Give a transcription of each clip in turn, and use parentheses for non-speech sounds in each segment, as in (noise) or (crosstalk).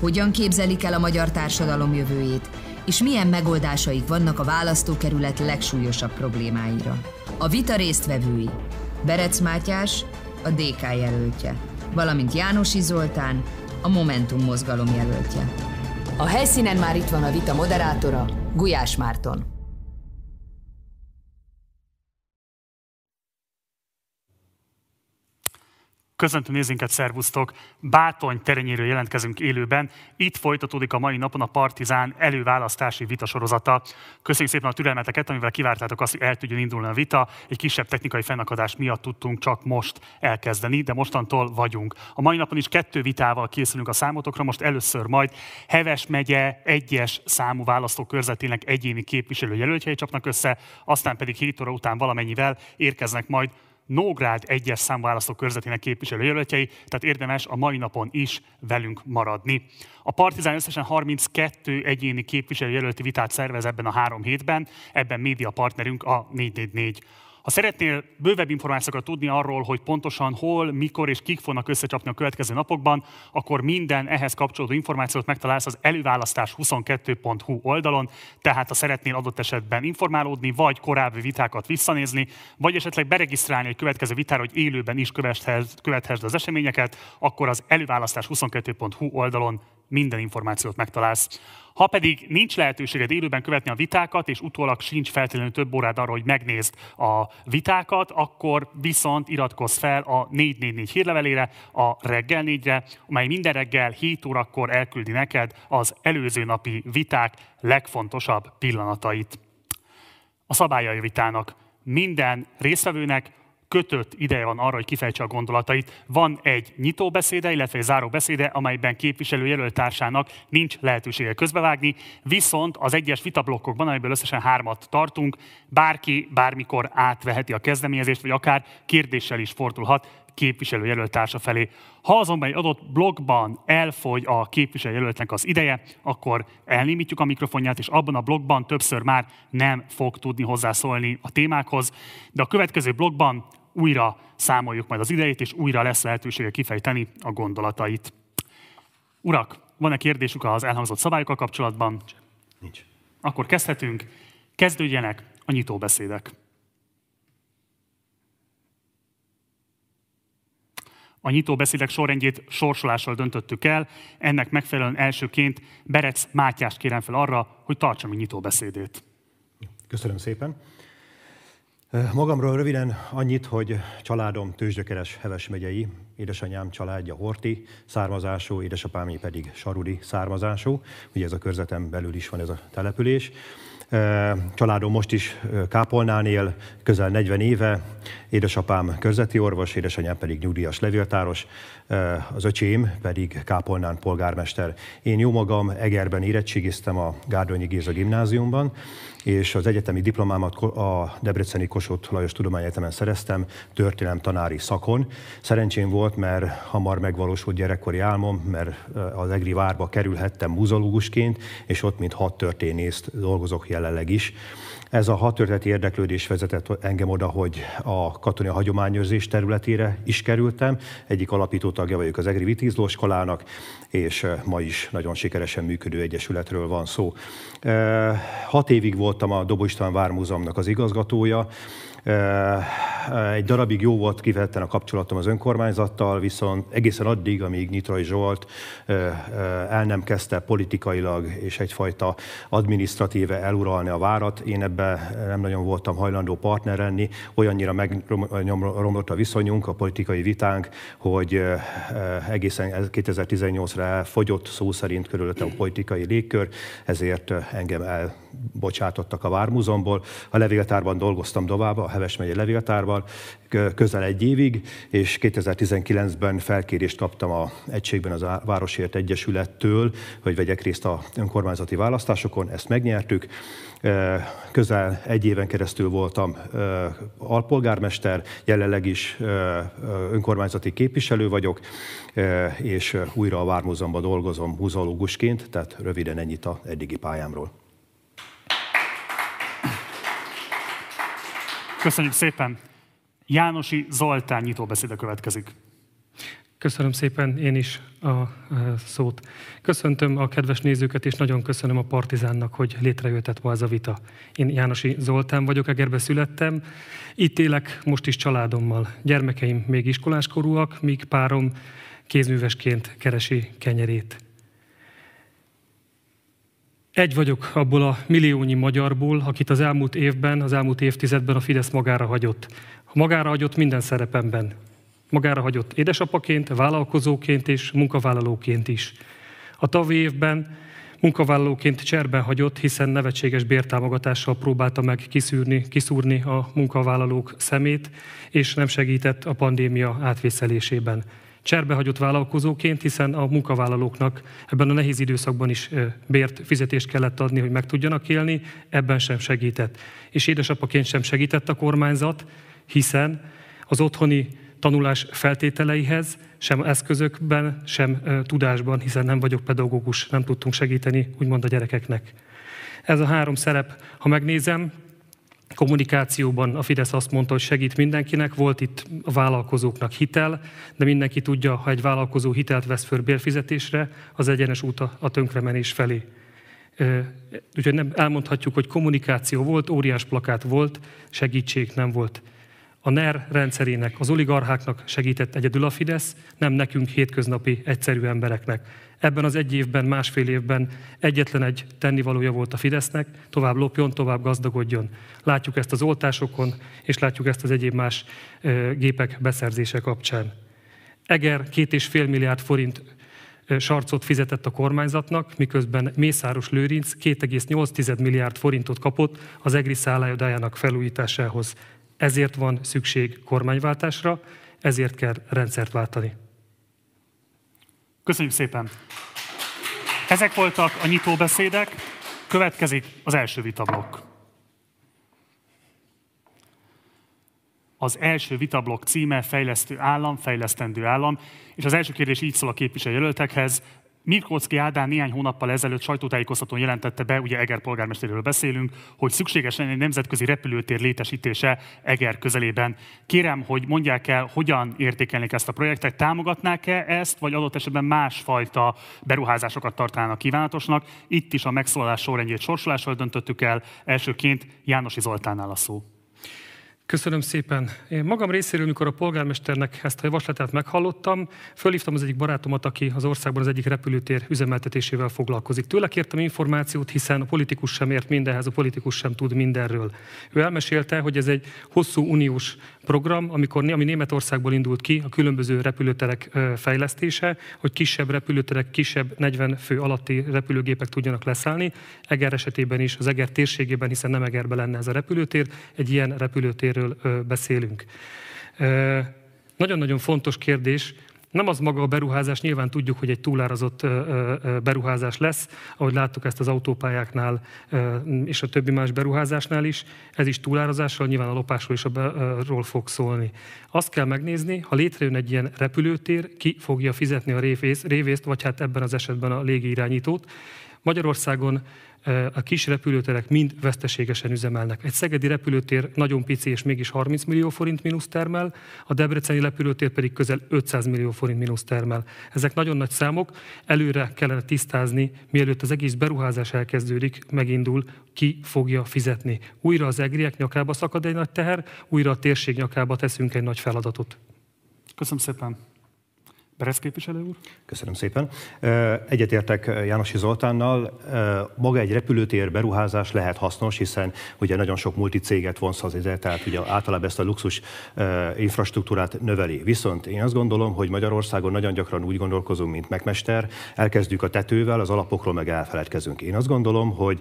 hogyan képzelik el a magyar társadalom jövőjét, és milyen megoldásaik vannak a választókerület legsúlyosabb problémáira. A vita résztvevői Berec Mátyás, a DK jelöltje, valamint Jánosi Zoltán, a Momentum mozgalom jelöltje. A helyszínen már itt van a vita moderátora, Gulyás Márton. Köszöntöm nézőinket, szervusztok! Bátony terenyéről jelentkezünk élőben. Itt folytatódik a mai napon a Partizán előválasztási vitasorozata. Köszönjük szépen a türelmeteket, amivel kivártátok azt, hogy el tudjon indulni a vita. Egy kisebb technikai fennakadás miatt tudtunk csak most elkezdeni, de mostantól vagyunk. A mai napon is kettő vitával készülünk a számotokra, most először majd Heves megye egyes számú választókörzetének egyéni képviselőjelöltjei csapnak össze, aztán pedig 7 óra után valamennyivel érkeznek majd Nógrád egyes számválasztó körzetének képviselőjelöltjei, tehát érdemes a mai napon is velünk maradni. A Partizán összesen 32 egyéni képviselőjelölti vitát szervez ebben a három hétben, ebben média partnerünk a 444. Ha szeretnél bővebb információkat tudni arról, hogy pontosan hol, mikor és kik fognak összecsapni a következő napokban, akkor minden ehhez kapcsolódó információt megtalálsz az előválasztás22.hu oldalon, tehát ha szeretnél adott esetben informálódni, vagy korábbi vitákat visszanézni, vagy esetleg beregisztrálni egy következő vitára, hogy élőben is követhessd az eseményeket, akkor az előválasztás22.hu oldalon minden információt megtalálsz. Ha pedig nincs lehetőséged élőben követni a vitákat, és utólag sincs feltétlenül több órád arra, hogy megnézd a vitákat, akkor viszont iratkozz fel a 444 hírlevelére, a reggel 4-re, amely minden reggel 7 órakor elküldi neked az előző napi viták legfontosabb pillanatait. A szabályai vitának minden résztvevőnek kötött ideje van arra, hogy kifejtse a gondolatait. Van egy nyitóbeszéde, illetve egy záróbeszéde, amelyben képviselő jelöltársának nincs lehetősége közbevágni, viszont az egyes vitablokkokban, amiből összesen hármat tartunk, bárki bármikor átveheti a kezdeményezést, vagy akár kérdéssel is fordulhat képviselőjelöltársa felé. Ha azonban egy adott blogban elfogy a képviselőjelöltnek az ideje, akkor elnémítjuk a mikrofonját, és abban a blogban többször már nem fog tudni hozzászólni a témákhoz, de a következő blogban újra számoljuk majd az idejét, és újra lesz lehetősége kifejteni a gondolatait. Urak, van-e kérdésük az elhangzott szabályokkal kapcsolatban? Nincs. Akkor kezdhetünk. Kezdődjenek a nyitóbeszédek. A nyitóbeszédek sorrendjét sorsolással döntöttük el, ennek megfelelően elsőként Berec Mátyást kérem fel arra, hogy tartsa mi nyitóbeszédét. Köszönöm szépen. Magamról röviden annyit, hogy családom tőzsdökeres Heves megyei, édesanyám családja Horti származású, édesapámé pedig Sarudi származású, ugye ez a körzetem belül is van ez a település. Családom most is Kápolnán él, közel 40 éve, édesapám körzeti orvos, édesanyám pedig nyugdíjas levéltáros, az öcsém pedig Kápolnán polgármester. Én jó magam Egerben érettségiztem a Gárdonyi Géza gimnáziumban, és az egyetemi diplomámat a Debreceni Kossuth Lajos Tudományegyetemen szereztem, történelem tanári szakon. Szerencsém volt, mert hamar megvalósult gyerekkori álmom, mert az Egri várba kerülhettem muzológusként, és ott mint hat történészt dolgozok jelenleg is. Ez a hat történeti érdeklődés vezetett engem oda, hogy a katonai hagyományőrzés területére is kerültem. Egyik alapító tagja vagyok az Egri Vitízlóskolának, és ma is nagyon sikeresen működő egyesületről van szó. Hat évig voltam a Dobó István Vármúzeumnak az igazgatója, egy darabig jó volt kivetten a kapcsolatom az önkormányzattal, viszont egészen addig, amíg Nitrai Zsolt el nem kezdte politikailag és egyfajta adminisztratíve eluralni a várat, én ebben nem nagyon voltam hajlandó partner lenni, olyannyira megromlott a viszonyunk, a politikai vitánk, hogy egészen 2018-ra elfogyott szó szerint körülöttem a politikai légkör, ezért engem elbocsátottak a Vármúzomból. A levéltárban dolgoztam tovább, a Heves megye levéltárban közel egy évig, és 2019-ben felkérést kaptam a egységben az Városért Egyesülettől, hogy vegyek részt a önkormányzati választásokon, ezt megnyertük. Közel egy éven keresztül voltam alpolgármester, jelenleg is önkormányzati képviselő vagyok, és újra a Vármúzeumban dolgozom húzológusként, tehát röviden ennyit a eddigi pályámról. Köszönjük szépen! Jánosi Zoltán nyitóbeszéde következik. Köszönöm szépen én is a szót. Köszöntöm a kedves nézőket, és nagyon köszönöm a Partizánnak, hogy létrejöhetett ma ez a vita. Én Jánosi Zoltán vagyok, Egerbe születtem. Itt élek most is családommal. Gyermekeim még iskoláskorúak, míg párom kézművesként keresi kenyerét. Egy vagyok abból a milliónyi magyarból, akit az elmúlt évben, az elmúlt évtizedben a Fidesz magára hagyott. Magára hagyott minden szerepemben. Magára hagyott édesapaként, vállalkozóként és munkavállalóként is. A tavalyi évben munkavállalóként cserben hagyott, hiszen nevetséges bértámogatással próbálta meg kiszűrni, kiszúrni a munkavállalók szemét, és nem segített a pandémia átvészelésében cserbehagyott vállalkozóként, hiszen a munkavállalóknak ebben a nehéz időszakban is bért, fizetést kellett adni, hogy meg tudjanak élni, ebben sem segített. És édesapaként sem segített a kormányzat, hiszen az otthoni tanulás feltételeihez, sem eszközökben, sem tudásban, hiszen nem vagyok pedagógus, nem tudtunk segíteni, úgymond a gyerekeknek. Ez a három szerep, ha megnézem, kommunikációban a Fidesz azt mondta, hogy segít mindenkinek, volt itt a vállalkozóknak hitel, de mindenki tudja, ha egy vállalkozó hitelt vesz föl bérfizetésre, az egyenes út a tönkremenés felé. Úgyhogy nem elmondhatjuk, hogy kommunikáció volt, óriás plakát volt, segítség nem volt. A NER rendszerének, az oligarcháknak segített egyedül a Fidesz, nem nekünk hétköznapi egyszerű embereknek. Ebben az egy évben, másfél évben egyetlen egy tennivalója volt a Fidesznek, tovább lopjon, tovább gazdagodjon. Látjuk ezt az oltásokon, és látjuk ezt az egyéb más gépek beszerzése kapcsán. Eger két és fél milliárd forint sarcot fizetett a kormányzatnak, miközben Mészáros Lőrinc 2,8 milliárd forintot kapott az EGRI szállájodájának felújításához. Ezért van szükség kormányváltásra, ezért kell rendszert váltani. Köszönjük szépen! Ezek voltak a nyitóbeszédek, következik az első vitablokk. Az első vitablokk címe Fejlesztő állam, fejlesztendő állam, és az első kérdés így szól a képviselőjelöltekhez. Mirkóczki Ádám néhány hónappal ezelőtt sajtótájékoztatón jelentette be, ugye Eger polgármesteréről beszélünk, hogy szükséges lenne egy nemzetközi repülőtér létesítése Eger közelében. Kérem, hogy mondják el, hogyan értékelnék ezt a projektet, támogatnák-e ezt, vagy adott esetben másfajta beruházásokat tartanának kívánatosnak. Itt is a megszólalás sorrendjét sorsolással döntöttük el. Elsőként Jánosi Zoltánnál a szó. Köszönöm szépen. Én magam részéről, mikor a polgármesternek ezt a javaslatát meghallottam, fölhívtam az egyik barátomat, aki az országban az egyik repülőtér üzemeltetésével foglalkozik. Tőle kértem információt, hiszen a politikus sem ért mindenhez, a politikus sem tud mindenről. Ő elmesélte, hogy ez egy hosszú uniós program, amikor, ami Németországból indult ki, a különböző repülőterek fejlesztése, hogy kisebb repülőterek, kisebb 40 fő alatti repülőgépek tudjanak leszállni. Eger esetében is, az Eger térségében, hiszen nem Egerbe lenne ez a repülőtér, egy ilyen repülőtérről beszélünk. Nagyon-nagyon fontos kérdés, nem az maga a beruházás, nyilván tudjuk, hogy egy túlárazott beruházás lesz, ahogy láttuk ezt az autópályáknál és a többi más beruházásnál is. Ez is túlárazással, nyilván a lopásról is ról fog szólni. Azt kell megnézni, ha létrejön egy ilyen repülőtér, ki fogja fizetni a révészt, vagy hát ebben az esetben a légirányítót. Magyarországon a kis repülőterek mind veszteségesen üzemelnek. Egy szegedi repülőtér nagyon pici és mégis 30 millió forint mínusz termel, a debreceni repülőtér pedig közel 500 millió forint mínusz termel. Ezek nagyon nagy számok, előre kellene tisztázni, mielőtt az egész beruházás elkezdődik, megindul, ki fogja fizetni. Újra az egriek nyakába szakad egy nagy teher, újra a térség nyakába teszünk egy nagy feladatot. Köszönöm szépen. Beresz képviselő úr? Köszönöm szépen. Egyetértek Jánosi Zoltánnal. Maga egy repülőtér beruházás lehet hasznos, hiszen ugye nagyon sok multicéget vonz az ide, tehát ugye általában ezt a luxus infrastruktúrát növeli. Viszont én azt gondolom, hogy Magyarországon nagyon gyakran úgy gondolkozunk, mint megmester, elkezdjük a tetővel, az alapokról meg elfeledkezünk. Én azt gondolom, hogy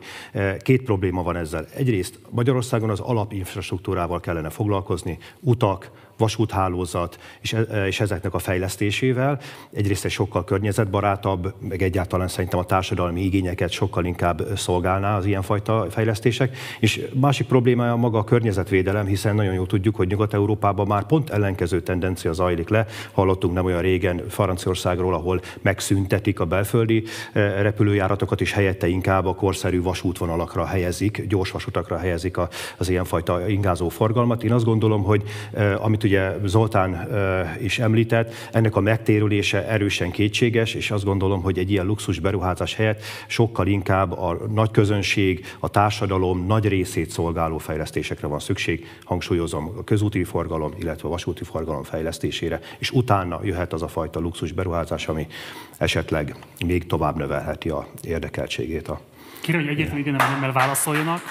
két probléma van ezzel. Egyrészt Magyarországon az alapinfrastruktúrával kellene foglalkozni, utak, vasúthálózat és, e, és ezeknek a fejlesztésével. Egyrészt egy sokkal környezetbarátabb, meg egyáltalán szerintem a társadalmi igényeket sokkal inkább szolgálná az ilyenfajta fejlesztések. És másik problémája maga a környezetvédelem, hiszen nagyon jól tudjuk, hogy Nyugat-Európában már pont ellenkező tendencia zajlik le. Hallottunk nem olyan régen Franciaországról, ahol megszüntetik a belföldi e, repülőjáratokat, és helyette inkább a korszerű vasútvonalakra helyezik, gyors vasutakra helyezik az ilyenfajta ingázó forgalmat. Én azt gondolom, hogy e, amit ugye Zoltán is említett, ennek a megtérülése erősen kétséges, és azt gondolom, hogy egy ilyen luxus beruházás helyett sokkal inkább a nagy közönség, a társadalom nagy részét szolgáló fejlesztésekre van szükség, hangsúlyozom a közúti forgalom, illetve a vasúti forgalom fejlesztésére, és utána jöhet az a fajta luxus beruházás, ami esetleg még tovább növelheti a érdekeltségét a Kérem, hogy egyetlen igen nem válaszoljanak.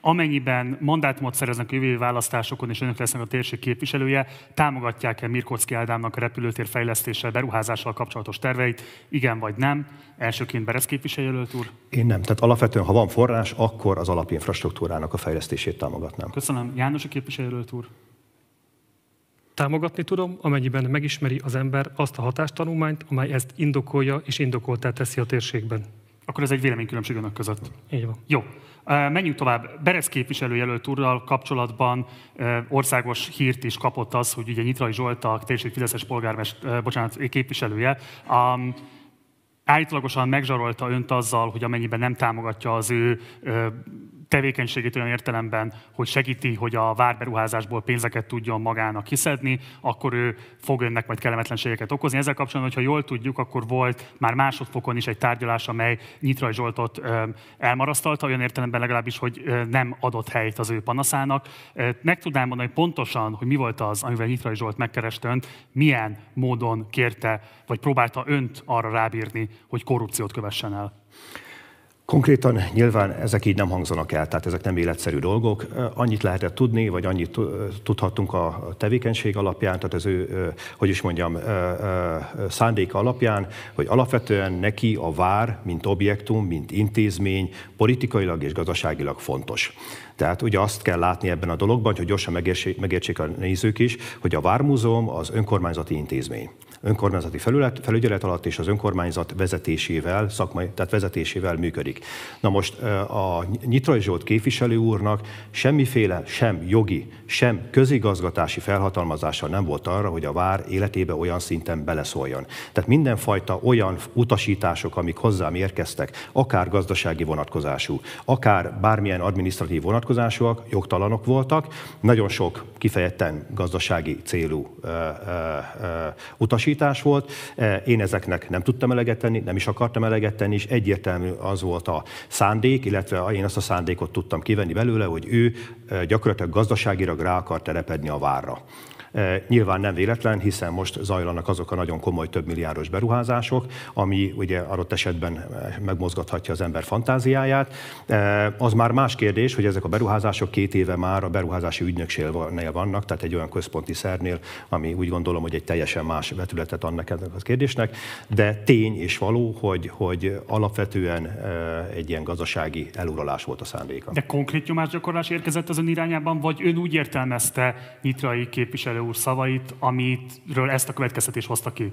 Amennyiben mandátumot szereznek a jövő választásokon, és önök lesznek a térség képviselője, támogatják-e Mirkocki Ádámnak a repülőtér fejlesztéssel, beruházással kapcsolatos terveit? Igen vagy nem? Elsőként Beresz képviselőjelölt úr? Én nem. Tehát alapvetően, ha van forrás, akkor az alapinfrastruktúrának a fejlesztését támogatnám. Köszönöm. János a képviselőjelölt úr? Támogatni tudom, amennyiben megismeri az ember azt a hatástanulmányt, amely ezt indokolja és indokoltá teszi a térségben. Akkor ez egy véleménykülönbség önök között. Így van. Jó. Menjünk tovább. Beresz képviselőjelölt úrral kapcsolatban országos hírt is kapott az, hogy ugye Nyitrai Zsolt a térség Fideszes polgármester, bocsánat, képviselője, um, állítólagosan megzsarolta önt azzal, hogy amennyiben nem támogatja az ő tevékenységét olyan értelemben, hogy segíti, hogy a várberuházásból pénzeket tudjon magának kiszedni, akkor ő fog önnek majd kellemetlenségeket okozni. Ezzel kapcsolatban, hogyha jól tudjuk, akkor volt már másodfokon is egy tárgyalás, amely Nyitrai Zsoltot elmarasztalta, olyan értelemben legalábbis, hogy nem adott helyt az ő panaszának. Meg tudnám mondani pontosan, hogy mi volt az, amivel Nyitrai Zsolt megkereste önt, milyen módon kérte, vagy próbálta önt arra rábírni, hogy korrupciót kövessen el? Konkrétan nyilván ezek így nem hangzanak el, tehát ezek nem életszerű dolgok. Annyit lehetett tudni, vagy annyit tudhattunk a tevékenység alapján, tehát az ő, hogy is mondjam, szándéka alapján, hogy alapvetően neki a vár, mint objektum, mint intézmény politikailag és gazdaságilag fontos. Tehát ugye azt kell látni ebben a dologban, hogy gyorsan megértsék, a nézők is, hogy a Vármúzeum az önkormányzati intézmény önkormányzati felület, felügyelet alatt és az önkormányzat vezetésével, szakmai, tehát vezetésével működik. Na most a Nyitrai Zsolt képviselő úrnak semmiféle sem jogi, sem közigazgatási felhatalmazása nem volt arra, hogy a vár életébe olyan szinten beleszóljon. Tehát mindenfajta olyan utasítások, amik hozzám érkeztek, akár gazdasági vonatkozású, akár bármilyen adminisztratív vonatkozásúak, jogtalanok voltak. Nagyon sok kifejezetten gazdasági célú ö, ö, ö, utasítás utasítás volt. E, én ezeknek nem tudtam eleget tenni, nem is akartam eleget tenni, és egyértelmű az volt a szándék, illetve én azt a szándékot tudtam kivenni belőle, hogy ő e, gyakorlatilag gazdaságilag rá akar telepedni a várra. E, nyilván nem véletlen, hiszen most zajlanak azok a nagyon komoly több milliárdos beruházások, ami ugye adott esetben megmozgathatja az ember fantáziáját. E, az már más kérdés, hogy ezek a beruházások két éve már a beruházási ügynökségnél vannak, tehát egy olyan központi szernél, ami úgy gondolom, hogy egy teljesen más vetületet annak ennek a kérdésnek, de tény és való, hogy, hogy alapvetően e, egy ilyen gazdasági eluralás volt a szándéka. De konkrét nyomásgyakorlás érkezett az ön irányában, vagy ön úgy értelmezte Nyitrai képviselő úr szavait, amitről ezt a következtetés hozta ki?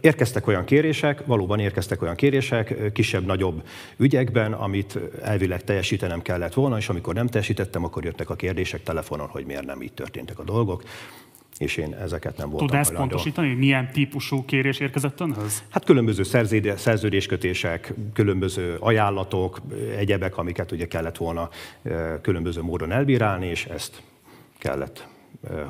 Érkeztek olyan kérések, valóban érkeztek olyan kérések, kisebb-nagyobb ügyekben, amit elvileg teljesítenem kellett volna, és amikor nem teljesítettem, akkor jöttek a kérdések telefonon, hogy miért nem így történtek a dolgok és én ezeket nem voltam Tud ezt pontosítani, milyen típusú kérés érkezett önhöz? Hát különböző szerződéskötések, különböző ajánlatok, egyebek, amiket ugye kellett volna különböző módon elbírálni, és ezt kellett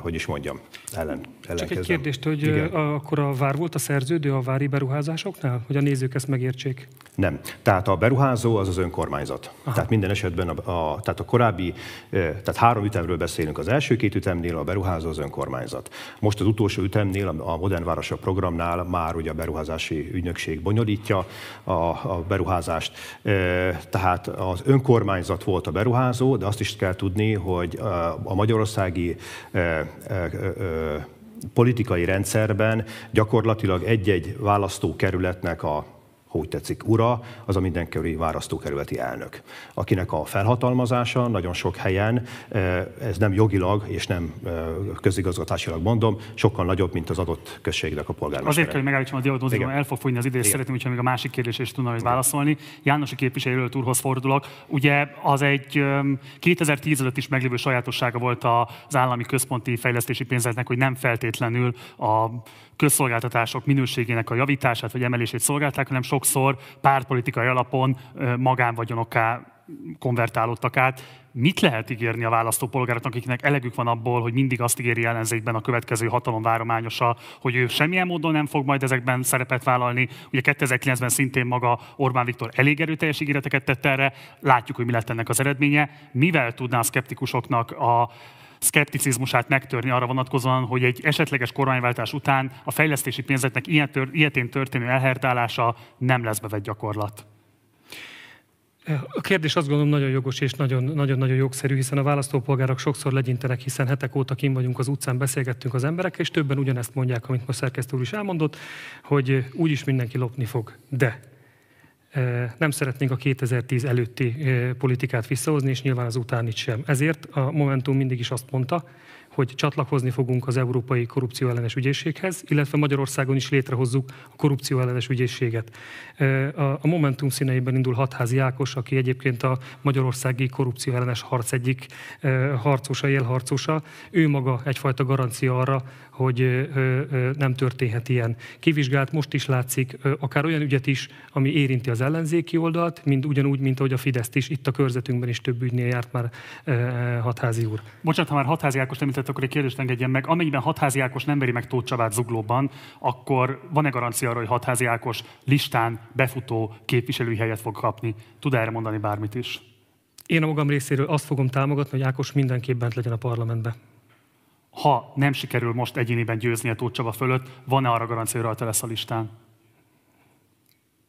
hogy is mondjam, ellen, Csak egy kérdést, hogy Igen. akkor a vár volt a szerződő a vári beruházásoknál, hogy a nézők ezt megértsék? Nem. Tehát a beruházó az az önkormányzat. Aha. Tehát minden esetben a, a, tehát a korábbi, tehát három ütemről beszélünk. Az első két ütemnél a beruházó az önkormányzat. Most az utolsó ütemnél, a Modern Városok programnál már ugye a beruházási ügynökség bonyolítja a, a beruházást. Tehát az önkormányzat volt a beruházó, de azt is kell tudni, hogy a magyarországi politikai rendszerben gyakorlatilag egy-egy választókerületnek a hogy tetszik, ura, az a mindenkori választókerületi elnök, akinek a felhatalmazása nagyon sok helyen, eh, ez nem jogilag és nem eh, közigazgatásilag mondom, sokkal nagyobb, mint az adott községnek a polgármestere. Azért kell, hogy megállítsam a diagnózis, el fog fogyni az idő, és szeretném, hogyha még a másik kérdés is tudna válaszolni. Jánosi képviselő úrhoz fordulok. Ugye az egy 2010 előtt is meglévő sajátossága volt az állami központi fejlesztési pénzeknek, hogy nem feltétlenül a közszolgáltatások minőségének a javítását vagy emelését szolgálták, hanem sokszor pártpolitikai alapon magánvagyonokká konvertálódtak át. Mit lehet ígérni a választópolgároknak, akiknek elegük van abból, hogy mindig azt ígéri ellenzékben a következő hatalom várományosa, hogy ő semmilyen módon nem fog majd ezekben szerepet vállalni. Ugye 2009-ben szintén maga Orbán Viktor elég erőteljes ígéreteket tett erre, látjuk, hogy mi lett ennek az eredménye. Mivel tudná a szkeptikusoknak a szkepticizmusát megtörni arra vonatkozóan, hogy egy esetleges kormányváltás után a fejlesztési pénzeknek ilyetén történő elherdálása nem lesz bevett gyakorlat. A kérdés azt gondolom nagyon jogos és nagyon-nagyon jogszerű, hiszen a választópolgárok sokszor legyintenek, hiszen hetek óta kim vagyunk az utcán, beszélgettünk az emberekkel, és többen ugyanezt mondják, amit most szerkesztő úr is elmondott, hogy úgyis mindenki lopni fog. De nem szeretnénk a 2010 előtti politikát visszahozni, és nyilván az utánit sem. Ezért a Momentum mindig is azt mondta, hogy csatlakozni fogunk az Európai Korrupció ellenes ügyészséghez, illetve Magyarországon is létrehozzuk a korrupció ellenes ügyészséget. A Momentum színeiben indul Hatházi Ákos, aki egyébként a magyarországi korrupció ellenes harc egyik harcosa, élharcosa. Ő maga egyfajta garancia arra, hogy nem történhet ilyen. Kivizsgált most is látszik akár olyan ügyet is, ami érinti az ellenzéki oldalt, mint ugyanúgy, mint ahogy a Fideszt is. Itt a körzetünkben is több ügynél járt már Hatházi úr. Bocsánat, ha már Hatházi Ákos említett, akkor egy kérdést engedjen meg. Amennyiben Hatházi Ákos nem veri meg Tóth Csabát zuglóban, akkor van-e garancia arra, hogy Hatházi Ákos listán befutó képviselői helyet fog kapni? Tud erre mondani bármit is? Én a magam részéről azt fogom támogatni, hogy Ákos mindenképp bent legyen a parlamentben ha nem sikerül most egyéniben győzni a Tóth Csaba fölött, van-e arra garancia, hogy rajta lesz a listán?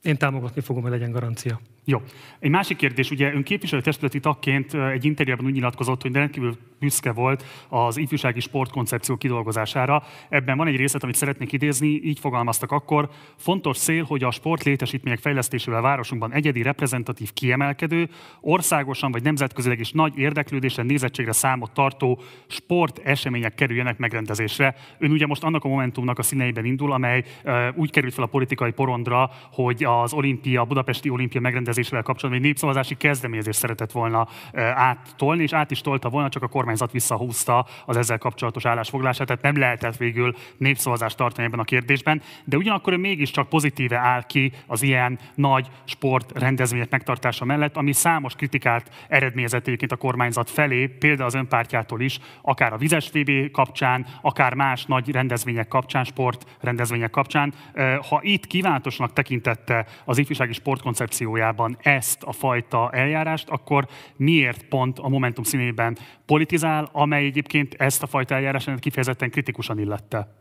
Én támogatni fogom, hogy legyen garancia. Jó. Egy másik kérdés, ugye ön képviselőtestületi tagként egy interjúban úgy nyilatkozott, hogy rendkívül büszke volt az ifjúsági sportkoncepció kidolgozására. Ebben van egy részlet, amit szeretnék idézni, így fogalmaztak akkor. Fontos cél, hogy a sport létesítmények fejlesztésével városunkban egyedi, reprezentatív, kiemelkedő, országosan vagy nemzetközileg is nagy érdeklődésre, nézettségre számot tartó sport események kerüljenek megrendezésre. Ön ugye most annak a momentumnak a színeiben indul, amely úgy került fel a politikai porondra, hogy az olimpia, a budapesti olimpia megrendezésével kapcsolatban egy népszavazási kezdeményezést szeretett volna áttolni, és át is tolta volna, csak a kormány kormányzat visszahúzta az ezzel kapcsolatos állásfoglalását, tehát nem lehetett végül népszavazást tartani ebben a kérdésben, de ugyanakkor ő mégiscsak pozitíve áll ki az ilyen nagy sportrendezvények megtartása mellett, ami számos kritikát eredményezett egyébként a kormányzat felé, például az önpártjától is, akár a vizes TB kapcsán, akár más nagy rendezvények kapcsán, sportrendezvények kapcsán. Ha itt kívánatosnak tekintette az ifjúsági sportkoncepciójában ezt a fajta eljárást, akkor miért pont a Momentum színében politizál amely egyébként ezt a fajta eljárását kifejezetten kritikusan illette.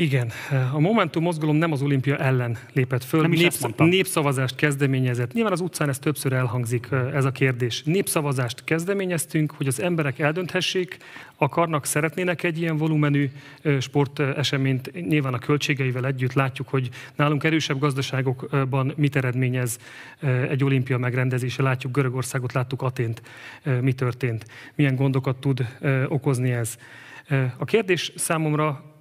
Igen, a Momentum mozgalom nem az olimpia ellen lépett föl, nem Népsz- népszavazást kezdeményezett. Nyilván az utcán ez többször elhangzik ez a kérdés. Népszavazást kezdeményeztünk, hogy az emberek eldönthessék, akarnak, szeretnének egy ilyen volumenű sporteseményt, nyilván a költségeivel együtt látjuk, hogy nálunk erősebb gazdaságokban mit eredményez egy olimpia megrendezése. Látjuk Görögországot, láttuk Atént, mi történt, milyen gondokat tud okozni ez. A kérdés számomra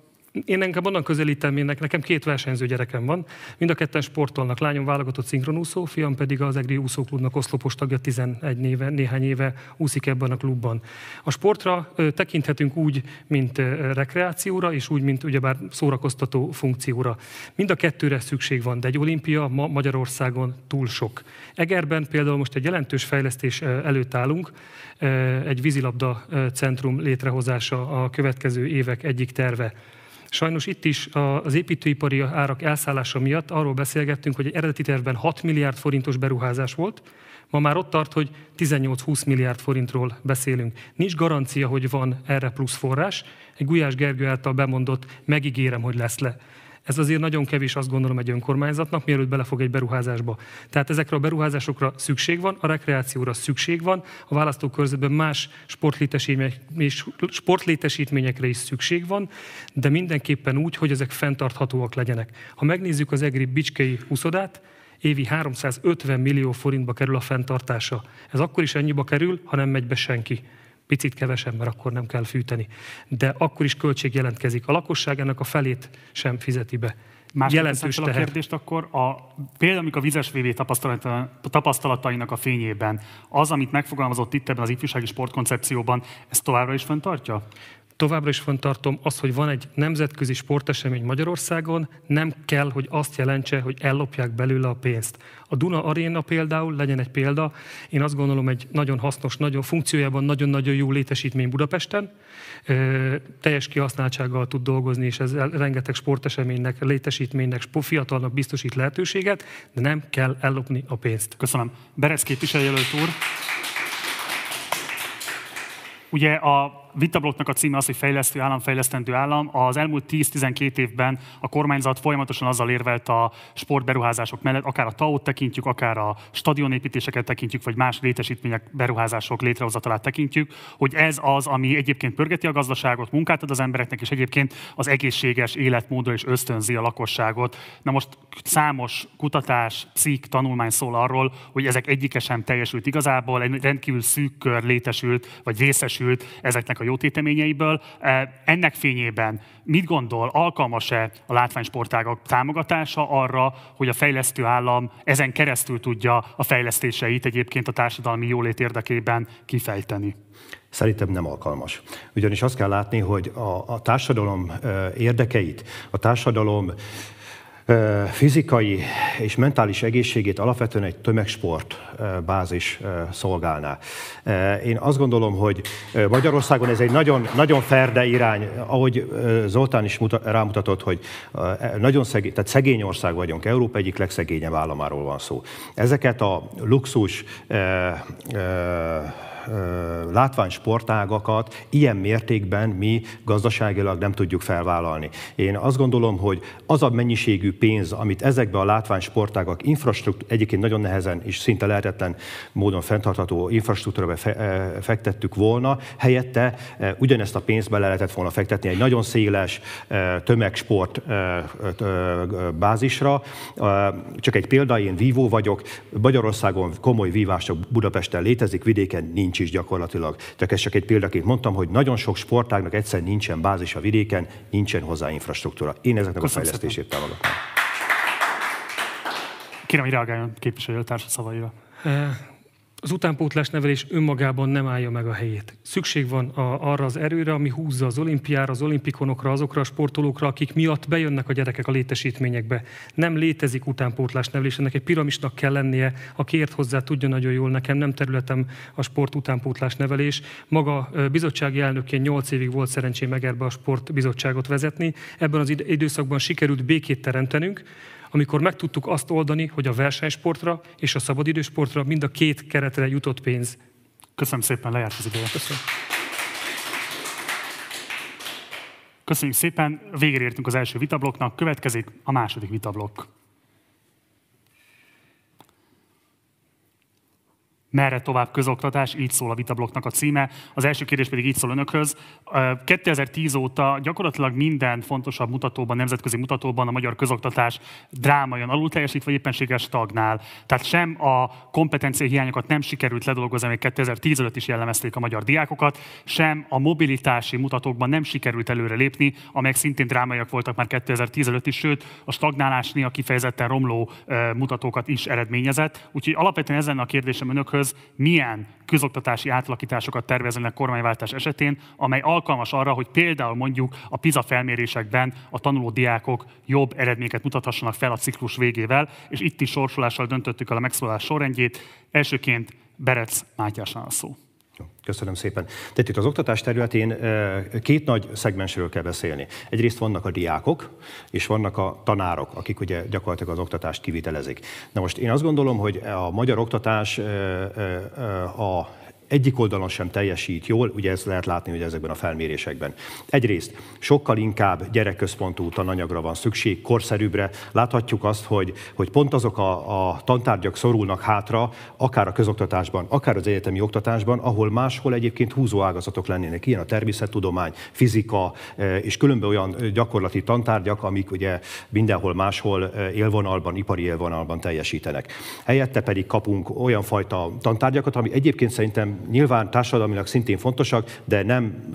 én engem onnan közelítem, én nekem két versenyző gyerekem van, mind a ketten sportolnak, lányom válogatott szinkronúszó, fiam pedig az Egri úszóklubnak oszlopos tagja 11 éve, néhány éve úszik ebben a klubban. A sportra tekinthetünk úgy, mint rekreációra, és úgy, mint ugyebár szórakoztató funkcióra. Mind a kettőre szükség van, de egy olimpia ma Magyarországon túl sok. Egerben például most egy jelentős fejlesztés előtt állunk, egy vízilabda centrum létrehozása a következő évek egyik terve. Sajnos itt is az építőipari árak elszállása miatt arról beszélgettünk, hogy egy eredeti tervben 6 milliárd forintos beruházás volt, ma már ott tart, hogy 18-20 milliárd forintról beszélünk. Nincs garancia, hogy van erre plusz forrás. Egy Gulyás Gergő által bemondott, megígérem, hogy lesz le. Ez azért nagyon kevés, azt gondolom, egy önkormányzatnak, mielőtt belefog egy beruházásba. Tehát ezekre a beruházásokra szükség van, a rekreációra szükség van, a választókörzetben más sportlétesítményekre is szükség van, de mindenképpen úgy, hogy ezek fenntarthatóak legyenek. Ha megnézzük az egri bicskei úszodát, évi 350 millió forintba kerül a fenntartása. Ez akkor is ennyiba kerül, ha nem megy be senki. Picit kevesebb, mert akkor nem kell fűteni. De akkor is költség jelentkezik. A lakosság ennek a felét sem fizeti be. Más jelentős teher. a kérdést akkor, a, például amikor a vizes VV tapasztalatainak a fényében, az, amit megfogalmazott itt ebben az ifjúsági sportkoncepcióban, ezt továbbra is fenntartja? Továbbra is fontartom, az, hogy van egy nemzetközi sportesemény Magyarországon, nem kell, hogy azt jelentse, hogy ellopják belőle a pénzt. A Duna Aréna például, legyen egy példa, én azt gondolom egy nagyon hasznos, nagyon funkciójában nagyon-nagyon jó létesítmény Budapesten, teljes kihasználtsággal tud dolgozni, és ez rengeteg sporteseménynek, létesítménynek, fiatalnak biztosít lehetőséget, de nem kell ellopni a pénzt. Köszönöm. Berez képviselőjelölt úr. Ugye a vitablokknak a címe az, hogy fejlesztő állam, fejlesztendő állam. Az elmúlt 10-12 évben a kormányzat folyamatosan azzal érvelt a sportberuházások mellett, akár a TAO-t tekintjük, akár a stadionépítéseket tekintjük, vagy más létesítmények, beruházások létrehozatalát tekintjük, hogy ez az, ami egyébként pörgeti a gazdaságot, munkát ad az embereknek, és egyébként az egészséges életmódra is ösztönzi a lakosságot. Na most számos kutatás, cikk, tanulmány szól arról, hogy ezek egyike sem teljesült igazából, egy rendkívül szűk kör létesült, vagy részesült ezeknek a jó téteményeiből. E, ennek fényében mit gondol, alkalmas-e a látványsportágak támogatása arra, hogy a fejlesztő állam ezen keresztül tudja a fejlesztéseit egyébként a társadalmi jólét érdekében kifejteni? Szerintem nem alkalmas. Ugyanis azt kell látni, hogy a, a társadalom e, érdekeit, a társadalom fizikai és mentális egészségét alapvetően egy tömegsport bázis szolgálná. Én azt gondolom, hogy Magyarországon ez egy nagyon, nagyon ferde irány, ahogy Zoltán is rámutatott, hogy nagyon szegény, tehát szegény ország vagyunk, Európa egyik legszegényebb államáról van szó. Ezeket a luxus látványsportágakat ilyen mértékben mi gazdaságilag nem tudjuk felvállalni. Én azt gondolom, hogy az a mennyiségű pénz, amit ezekbe a látványsportágak infrastruktúra, egyébként nagyon nehezen és szinte lehetetlen módon fenntartható infrastruktúrába fektettük volna, helyette ugyanezt a pénzt bele lehetett volna fektetni egy nagyon széles tömegsport bázisra. Csak egy példa, én vívó vagyok, Magyarországon komoly vívás csak Budapesten létezik, vidéken nincs nincs is gyakorlatilag. Csak ezt csak egy példaként mondtam, hogy nagyon sok sportágnak egyszer nincsen bázis a vidéken, nincsen hozzá infrastruktúra. Én ezeknek Köszönöm a fejlesztését támogatom. Kérem, hogy reagáljon képviselőtársa szavaira. Az utánpótlás nevelés önmagában nem állja meg a helyét. Szükség van a, arra az erőre, ami húzza az olimpiára, az olimpikonokra, azokra a sportolókra, akik miatt bejönnek a gyerekek a létesítményekbe. Nem létezik utánpótlás nevelés, ennek egy piramisnak kell lennie, aki ért hozzá, tudja nagyon jól nekem, nem területem a sport utánpótlás nevelés. Maga bizottsági elnökként 8 évig volt szerencsém Egerbe a sportbizottságot vezetni. Ebben az időszakban sikerült békét teremtenünk, amikor meg tudtuk azt oldani, hogy a versenysportra és a szabadidősportra mind a két keretre jutott pénz. Köszönöm szépen, lejárt az ideje. Köszönöm. Köszönjük szépen, végére értünk az első vitablokknak, következik a második vitablokk. Merre tovább közoktatás, így szól a vitablokknak a címe. Az első kérdés pedig így szól önökhöz. 2010 óta gyakorlatilag minden fontosabb mutatóban, nemzetközi mutatóban a magyar közoktatás drámaian alul teljesít, vagy éppenséges stagnál. Tehát sem a kompetencia hiányokat nem sikerült ledolgozni, még 2010 előtt is jellemezték a magyar diákokat, sem a mobilitási mutatókban nem sikerült előre lépni, amelyek szintén drámaiak voltak már 2010 előtt is, sőt a stagnálásnél a kifejezetten romló mutatókat is eredményezett. Úgyhogy alapvetően ezen a kérdésem önökhöz, eszköz milyen közoktatási átalakításokat terveznek kormányváltás esetén, amely alkalmas arra, hogy például mondjuk a PISA felmérésekben a tanuló diákok jobb eredményeket mutathassanak fel a ciklus végével, és itt is sorsolással döntöttük el a megszólalás sorrendjét. Elsőként Berec Mátyásnál a szó. Köszönöm szépen. Tehát itt az oktatás területén két nagy szegmensről kell beszélni. Egyrészt vannak a diákok, és vannak a tanárok, akik ugye gyakorlatilag az oktatást kivitelezik. Na most én azt gondolom, hogy a magyar oktatás a egyik oldalon sem teljesít jól, ugye ezt lehet látni ugye ezekben a felmérésekben. Egyrészt sokkal inkább gyerekközpontú tananyagra van szükség, korszerűbbre. Láthatjuk azt, hogy, hogy pont azok a, a tantárgyak szorulnak hátra, akár a közoktatásban, akár az egyetemi oktatásban, ahol máshol egyébként húzó ágazatok lennének. Ilyen a természettudomány, fizika e, és különböző olyan gyakorlati tantárgyak, amik ugye mindenhol máshol e, élvonalban, ipari élvonalban teljesítenek. Helyette pedig kapunk olyan fajta tantárgyakat, ami egyébként szerintem nyilván társadalmilag szintén fontosak, de nem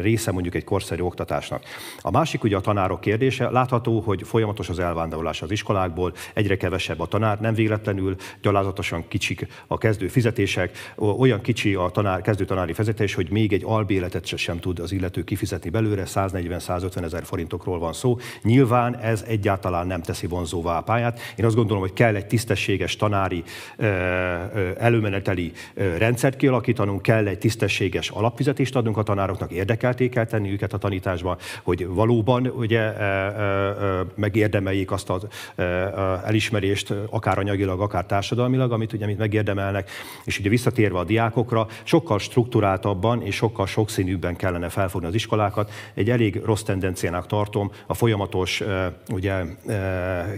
része mondjuk egy korszerű oktatásnak. A másik ugye a tanárok kérdése. Látható, hogy folyamatos az elvándorlás az iskolákból, egyre kevesebb a tanár, nem véletlenül gyalázatosan kicsik a kezdő fizetések, olyan kicsi a tanár, kezdő tanári fizetés, hogy még egy albéletet sem tud az illető kifizetni belőle, 140-150 ezer forintokról van szó. Nyilván ez egyáltalán nem teszi vonzóvá a pályát. Én azt gondolom, hogy kell egy tisztességes tanári előmeneteli rendszer, rendszert kialakítanunk, kell egy tisztességes alapfizetést adnunk a tanároknak, érdekelté kell tenni őket a tanításban, hogy valóban ugye, e, e, e, megérdemeljék azt az elismerést, akár anyagilag, akár társadalmilag, amit ugye amit megérdemelnek. És ugye visszatérve a diákokra, sokkal struktúráltabban és sokkal sokszínűbben kellene felfogni az iskolákat. Egy elég rossz tendenciának tartom a folyamatos ugye,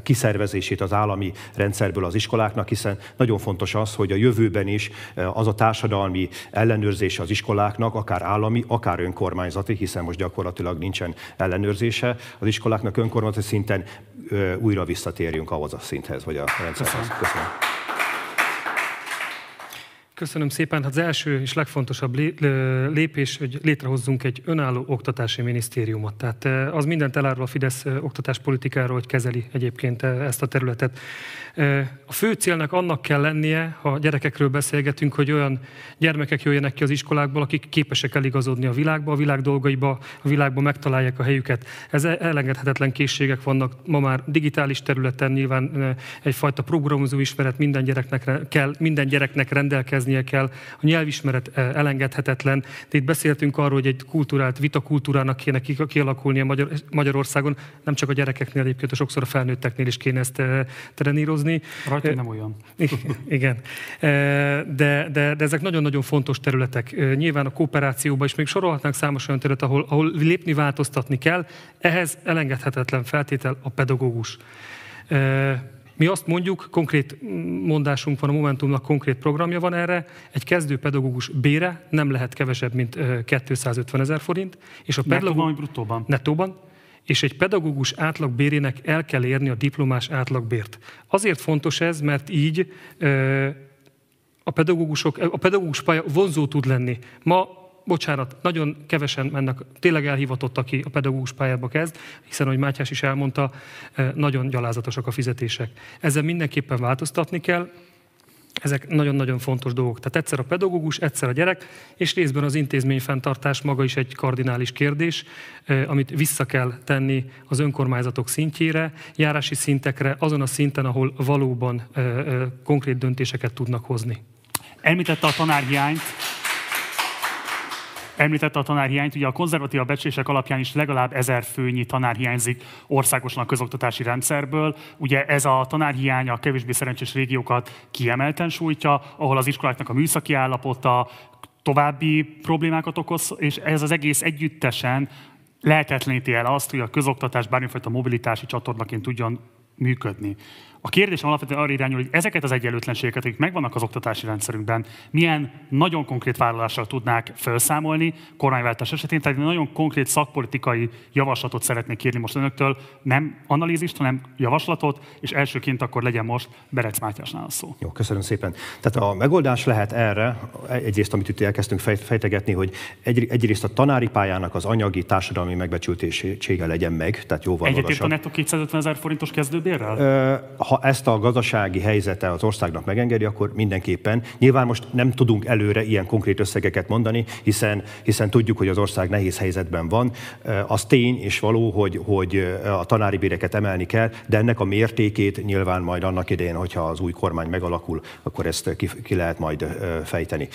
kiszervezését az állami rendszerből az iskoláknak, hiszen nagyon fontos az, hogy a jövőben is az a társadalmi ellenőrzése az iskoláknak, akár állami, akár önkormányzati, hiszen most gyakorlatilag nincsen ellenőrzése az iskoláknak önkormányzati szinten, újra visszatérjünk ahhoz a szinthez, vagy a rendszerhez. Köszönöm. Köszönöm. Köszönöm szépen. Hát az első és legfontosabb lépés, hogy létrehozzunk egy önálló oktatási minisztériumot. Tehát az mindent elárul a Fidesz oktatáspolitikáról, hogy kezeli egyébként ezt a területet. A fő célnak annak kell lennie, ha gyerekekről beszélgetünk, hogy olyan gyermekek jöjjenek ki az iskolákból, akik képesek eligazodni a világba, a világ dolgaiba, a világban megtalálják a helyüket. Ez elengedhetetlen készségek vannak ma már digitális területen, nyilván egyfajta programozó ismeret minden gyereknek kell, minden gyereknek rendelkeznie kell. A nyelvismeret elengedhetetlen. De itt beszéltünk arról, hogy egy kultúrált vitakultúrának kéne kialakulnia Magyar, Magyarországon, nem csak a gyerekeknél, egyébként sokszor a felnőtteknél is kéne ezt trenírozni hozni. Rajta nem olyan. (laughs) Igen. De, de, de ezek nagyon-nagyon fontos területek. Nyilván a kooperációban is még sorolhatnánk számos olyan terület, ahol, ahol lépni, változtatni kell. Ehhez elengedhetetlen feltétel a pedagógus. Mi azt mondjuk, konkrét mondásunk van, a Momentumnak konkrét programja van erre, egy kezdő pedagógus bére nem lehet kevesebb, mint 250 ezer forint. És a pedagógus... Nettóban bruttóban? Nettóban és egy pedagógus átlagbérének el kell érni a diplomás átlagbért. Azért fontos ez, mert így a pedagógusok, a pedagógus pálya vonzó tud lenni. Ma bocsánat, nagyon kevesen mennek, tényleg elhivatott, aki a pedagógus pályába kezd, hiszen, ahogy Mátyás is elmondta, nagyon gyalázatosak a fizetések. Ezzel mindenképpen változtatni kell, ezek nagyon-nagyon fontos dolgok. Tehát egyszer a pedagógus, egyszer a gyerek, és részben az intézményfenntartás maga is egy kardinális kérdés, amit vissza kell tenni az önkormányzatok szintjére, járási szintekre, azon a szinten, ahol valóban konkrét döntéseket tudnak hozni. Említette a tanárhiányt, Említette a tanárhiányt, ugye a konzervatív becslések alapján is legalább ezer főnyi tanár hiányzik országosan a közoktatási rendszerből. Ugye ez a tanárhiány a kevésbé szerencsés régiókat kiemelten sújtja, ahol az iskoláknak a műszaki állapota további problémákat okoz, és ez az egész együttesen lehetetleníti el azt, hogy a közoktatás bármifajta mobilitási csatornaként tudjon működni. A kérdésem alapvetően arra irányul, hogy ezeket az egyenlőtlenségeket, amik megvannak az oktatási rendszerünkben, milyen nagyon konkrét vállalással tudnák felszámolni kormányváltás esetén. Tehát egy nagyon konkrét szakpolitikai javaslatot szeretnék kérni most önöktől, nem analízist, hanem javaslatot, és elsőként akkor legyen most Berec Mátyásnál a szó. Jó, köszönöm szépen. Tehát a megoldás lehet erre, egyrészt, amit itt elkezdtünk fejtegetni, hogy egy, egyrészt a tanári pályának az anyagi társadalmi megbecsültsége legyen meg, tehát jóval Egyetért a netto 250 ezer forintos kezdőbérrel? Ha ezt a gazdasági helyzete az országnak megengedi, akkor mindenképpen. Nyilván most nem tudunk előre ilyen konkrét összegeket mondani, hiszen, hiszen tudjuk, hogy az ország nehéz helyzetben van. Az tény és való, hogy, hogy a tanári béreket emelni kell, de ennek a mértékét nyilván majd annak idején, hogyha az új kormány megalakul, akkor ezt ki, ki lehet majd fejteni.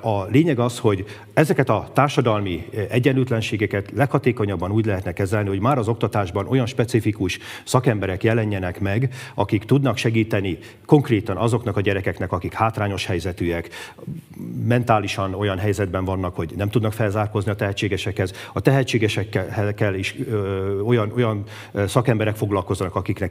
A lényeg az, hogy ezeket a társadalmi egyenlőtlenségeket leghatékonyabban úgy lehetne kezelni, hogy már az oktatásban olyan specifikus szakemberek jelenjenek meg, akik tudnak segíteni konkrétan azoknak a gyerekeknek, akik hátrányos helyzetűek, mentálisan olyan helyzetben vannak, hogy nem tudnak felzárkózni a tehetségesekhez. A tehetségesekkel is ö, olyan, olyan szakemberek foglalkoznak, akiknek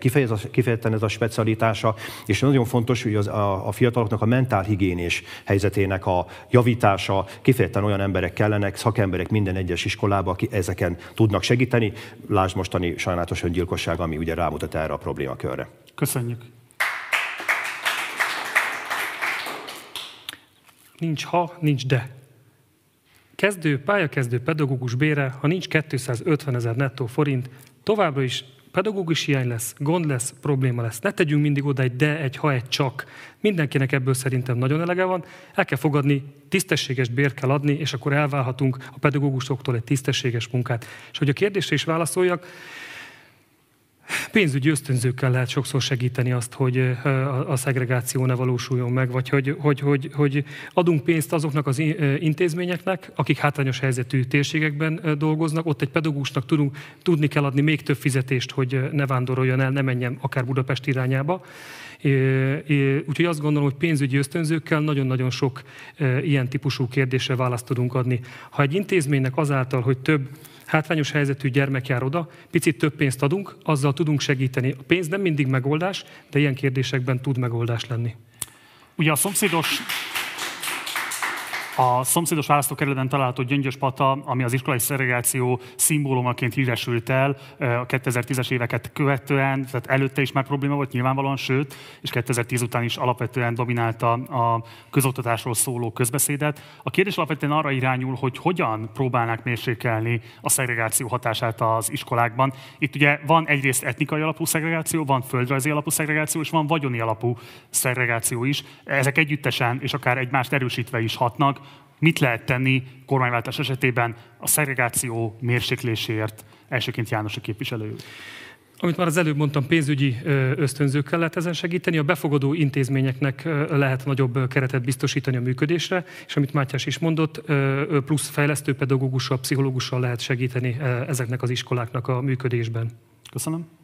kifejezetten ez a specialitása, és nagyon fontos, hogy az, a, a fiataloknak a mentálhigiénés helyzetének a javítása, kifejezetten olyan emberek kellenek, szakemberek minden egyes iskolába, akik ezeken tudnak segíteni. Lásd mostani sajnálatos öngyilkosság, ami ugye rámutat erre a problémakörre. Köszönjük. Nincs ha, nincs de. Kezdő, pályakezdő pedagógus bére, ha nincs 250 ezer nettó forint, továbbra is pedagógus hiány lesz, gond lesz, probléma lesz. Ne tegyünk mindig oda egy de, egy ha, egy csak. Mindenkinek ebből szerintem nagyon elege van. El kell fogadni, tisztességes bért kell adni, és akkor elválhatunk a pedagógusoktól egy tisztességes munkát. És hogy a kérdésre is válaszoljak, pénzügyi ösztönzőkkel lehet sokszor segíteni azt, hogy a szegregáció ne valósuljon meg, vagy hogy, hogy, hogy, hogy adunk pénzt azoknak az intézményeknek, akik hátrányos helyzetű térségekben dolgoznak, ott egy pedagógusnak tudunk, tudni kell adni még több fizetést, hogy ne vándoroljon el, ne menjen akár Budapest irányába. Úgyhogy azt gondolom, hogy pénzügyi ösztönzőkkel nagyon-nagyon sok ilyen típusú kérdésre választ tudunk adni. Ha egy intézménynek azáltal, hogy több hátrányos helyzetű gyermek jár oda, picit több pénzt adunk, azzal tudunk segíteni. A pénz nem mindig megoldás, de ilyen kérdésekben tud megoldás lenni. Ugye a szomszédos a szomszédos választókerületben található Gyöngyöspata, ami az iskolai szegregáció szimbólumaként híresült el a 2010-es éveket követően, tehát előtte is már probléma volt nyilvánvalóan, sőt, és 2010 után is alapvetően dominálta a közoktatásról szóló közbeszédet. A kérdés alapvetően arra irányul, hogy hogyan próbálnák mérsékelni a szegregáció hatását az iskolákban. Itt ugye van egyrészt etnikai alapú szegregáció, van földrajzi alapú szegregáció, és van vagyoni alapú szegregáció is. Ezek együttesen és akár egymást erősítve is hatnak mit lehet tenni kormányváltás esetében a szegregáció mérsékléséért, elsőként János a képviselő. Amit már az előbb mondtam, pénzügyi ösztönzőkkel lehet ezen segíteni, a befogadó intézményeknek lehet nagyobb keretet biztosítani a működésre, és amit Mátyás is mondott, plusz fejlesztő pedagógussal, pszichológussal lehet segíteni ezeknek az iskoláknak a működésben. Köszönöm.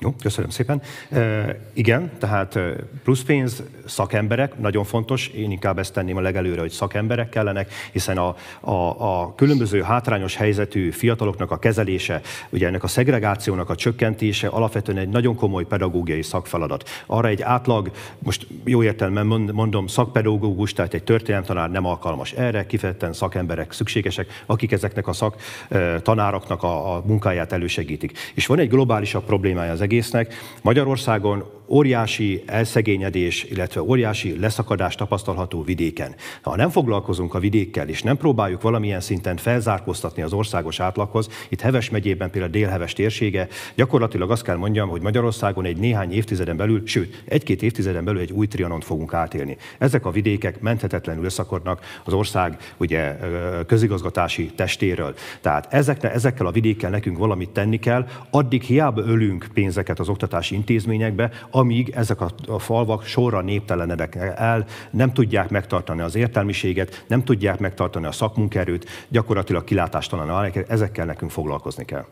Jó, köszönöm szépen. E, igen, tehát plusz pénz, szakemberek, nagyon fontos, én inkább ezt tenném a legelőre, hogy szakemberek kellenek, hiszen a, a, a különböző hátrányos helyzetű fiataloknak a kezelése, ugye ennek a szegregációnak a csökkentése alapvetően egy nagyon komoly pedagógiai szakfeladat. Arra egy átlag, most jó értelemben mondom, szakpedagógus, tehát egy történelemtanár nem alkalmas erre, kifejezetten szakemberek szükségesek, akik ezeknek a szaktanároknak a, a munkáját elősegítik. És van egy globálisabb problémája az egésznek. Magyarországon óriási elszegényedés, illetve óriási leszakadás tapasztalható vidéken. Ha nem foglalkozunk a vidékkel, és nem próbáljuk valamilyen szinten felzárkóztatni az országos átlaghoz, itt Heves megyében például Délheves térsége, gyakorlatilag azt kell mondjam, hogy Magyarországon egy néhány évtizeden belül, sőt, egy-két évtizeden belül egy új trianont fogunk átélni. Ezek a vidékek menthetetlenül összakadnak az ország ugye, közigazgatási testéről. Tehát ezekne, ezekkel a vidékkel nekünk valamit tenni kell, addig hiába ölünk pénzeket az oktatási intézményekbe, amíg ezek a, falvak sorra néptelenedek el, nem tudják megtartani az értelmiséget, nem tudják megtartani a szakmunkerőt, gyakorlatilag kilátástalan ezekkel nekünk foglalkozni kell.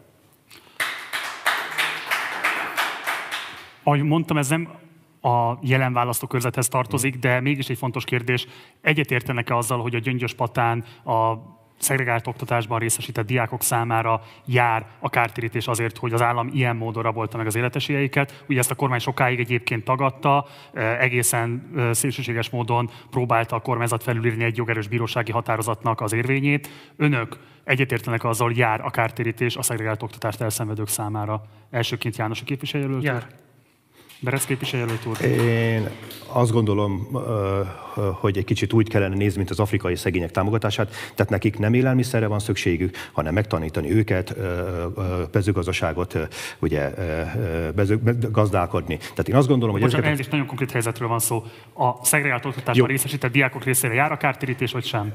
Ahogy mondtam, ez nem a jelen választókörzethez tartozik, de mégis egy fontos kérdés. Egyetértenek-e azzal, hogy a Gyöngyös Patán a szegregált oktatásban részesített diákok számára jár a kártérítés azért, hogy az állam ilyen módon rabolta meg az életesélyeiket. Ugye ezt a kormány sokáig egyébként tagadta, egészen szélsőséges módon próbálta a kormányzat felülírni egy jogerős bírósági határozatnak az érvényét. Önök egyetértenek azzal, hogy jár a kártérítés a szegregált oktatást elszenvedők számára. Elsőként János a képviselőjelölt? Jár. Berec képviselőjelölt úr? Én azt gondolom, hogy egy kicsit úgy kellene nézni, mint az afrikai szegények támogatását. Tehát nekik nem élelmiszerre van szükségük, hanem megtanítani őket mezőgazdaságot, ugye gazdálkodni. Tehát én azt gondolom, hogy Bocsánat, ezeket... nagyon konkrét helyzetről van szó. A szegregált oktatásban részesített diákok részére jár a kártérítés, vagy sem?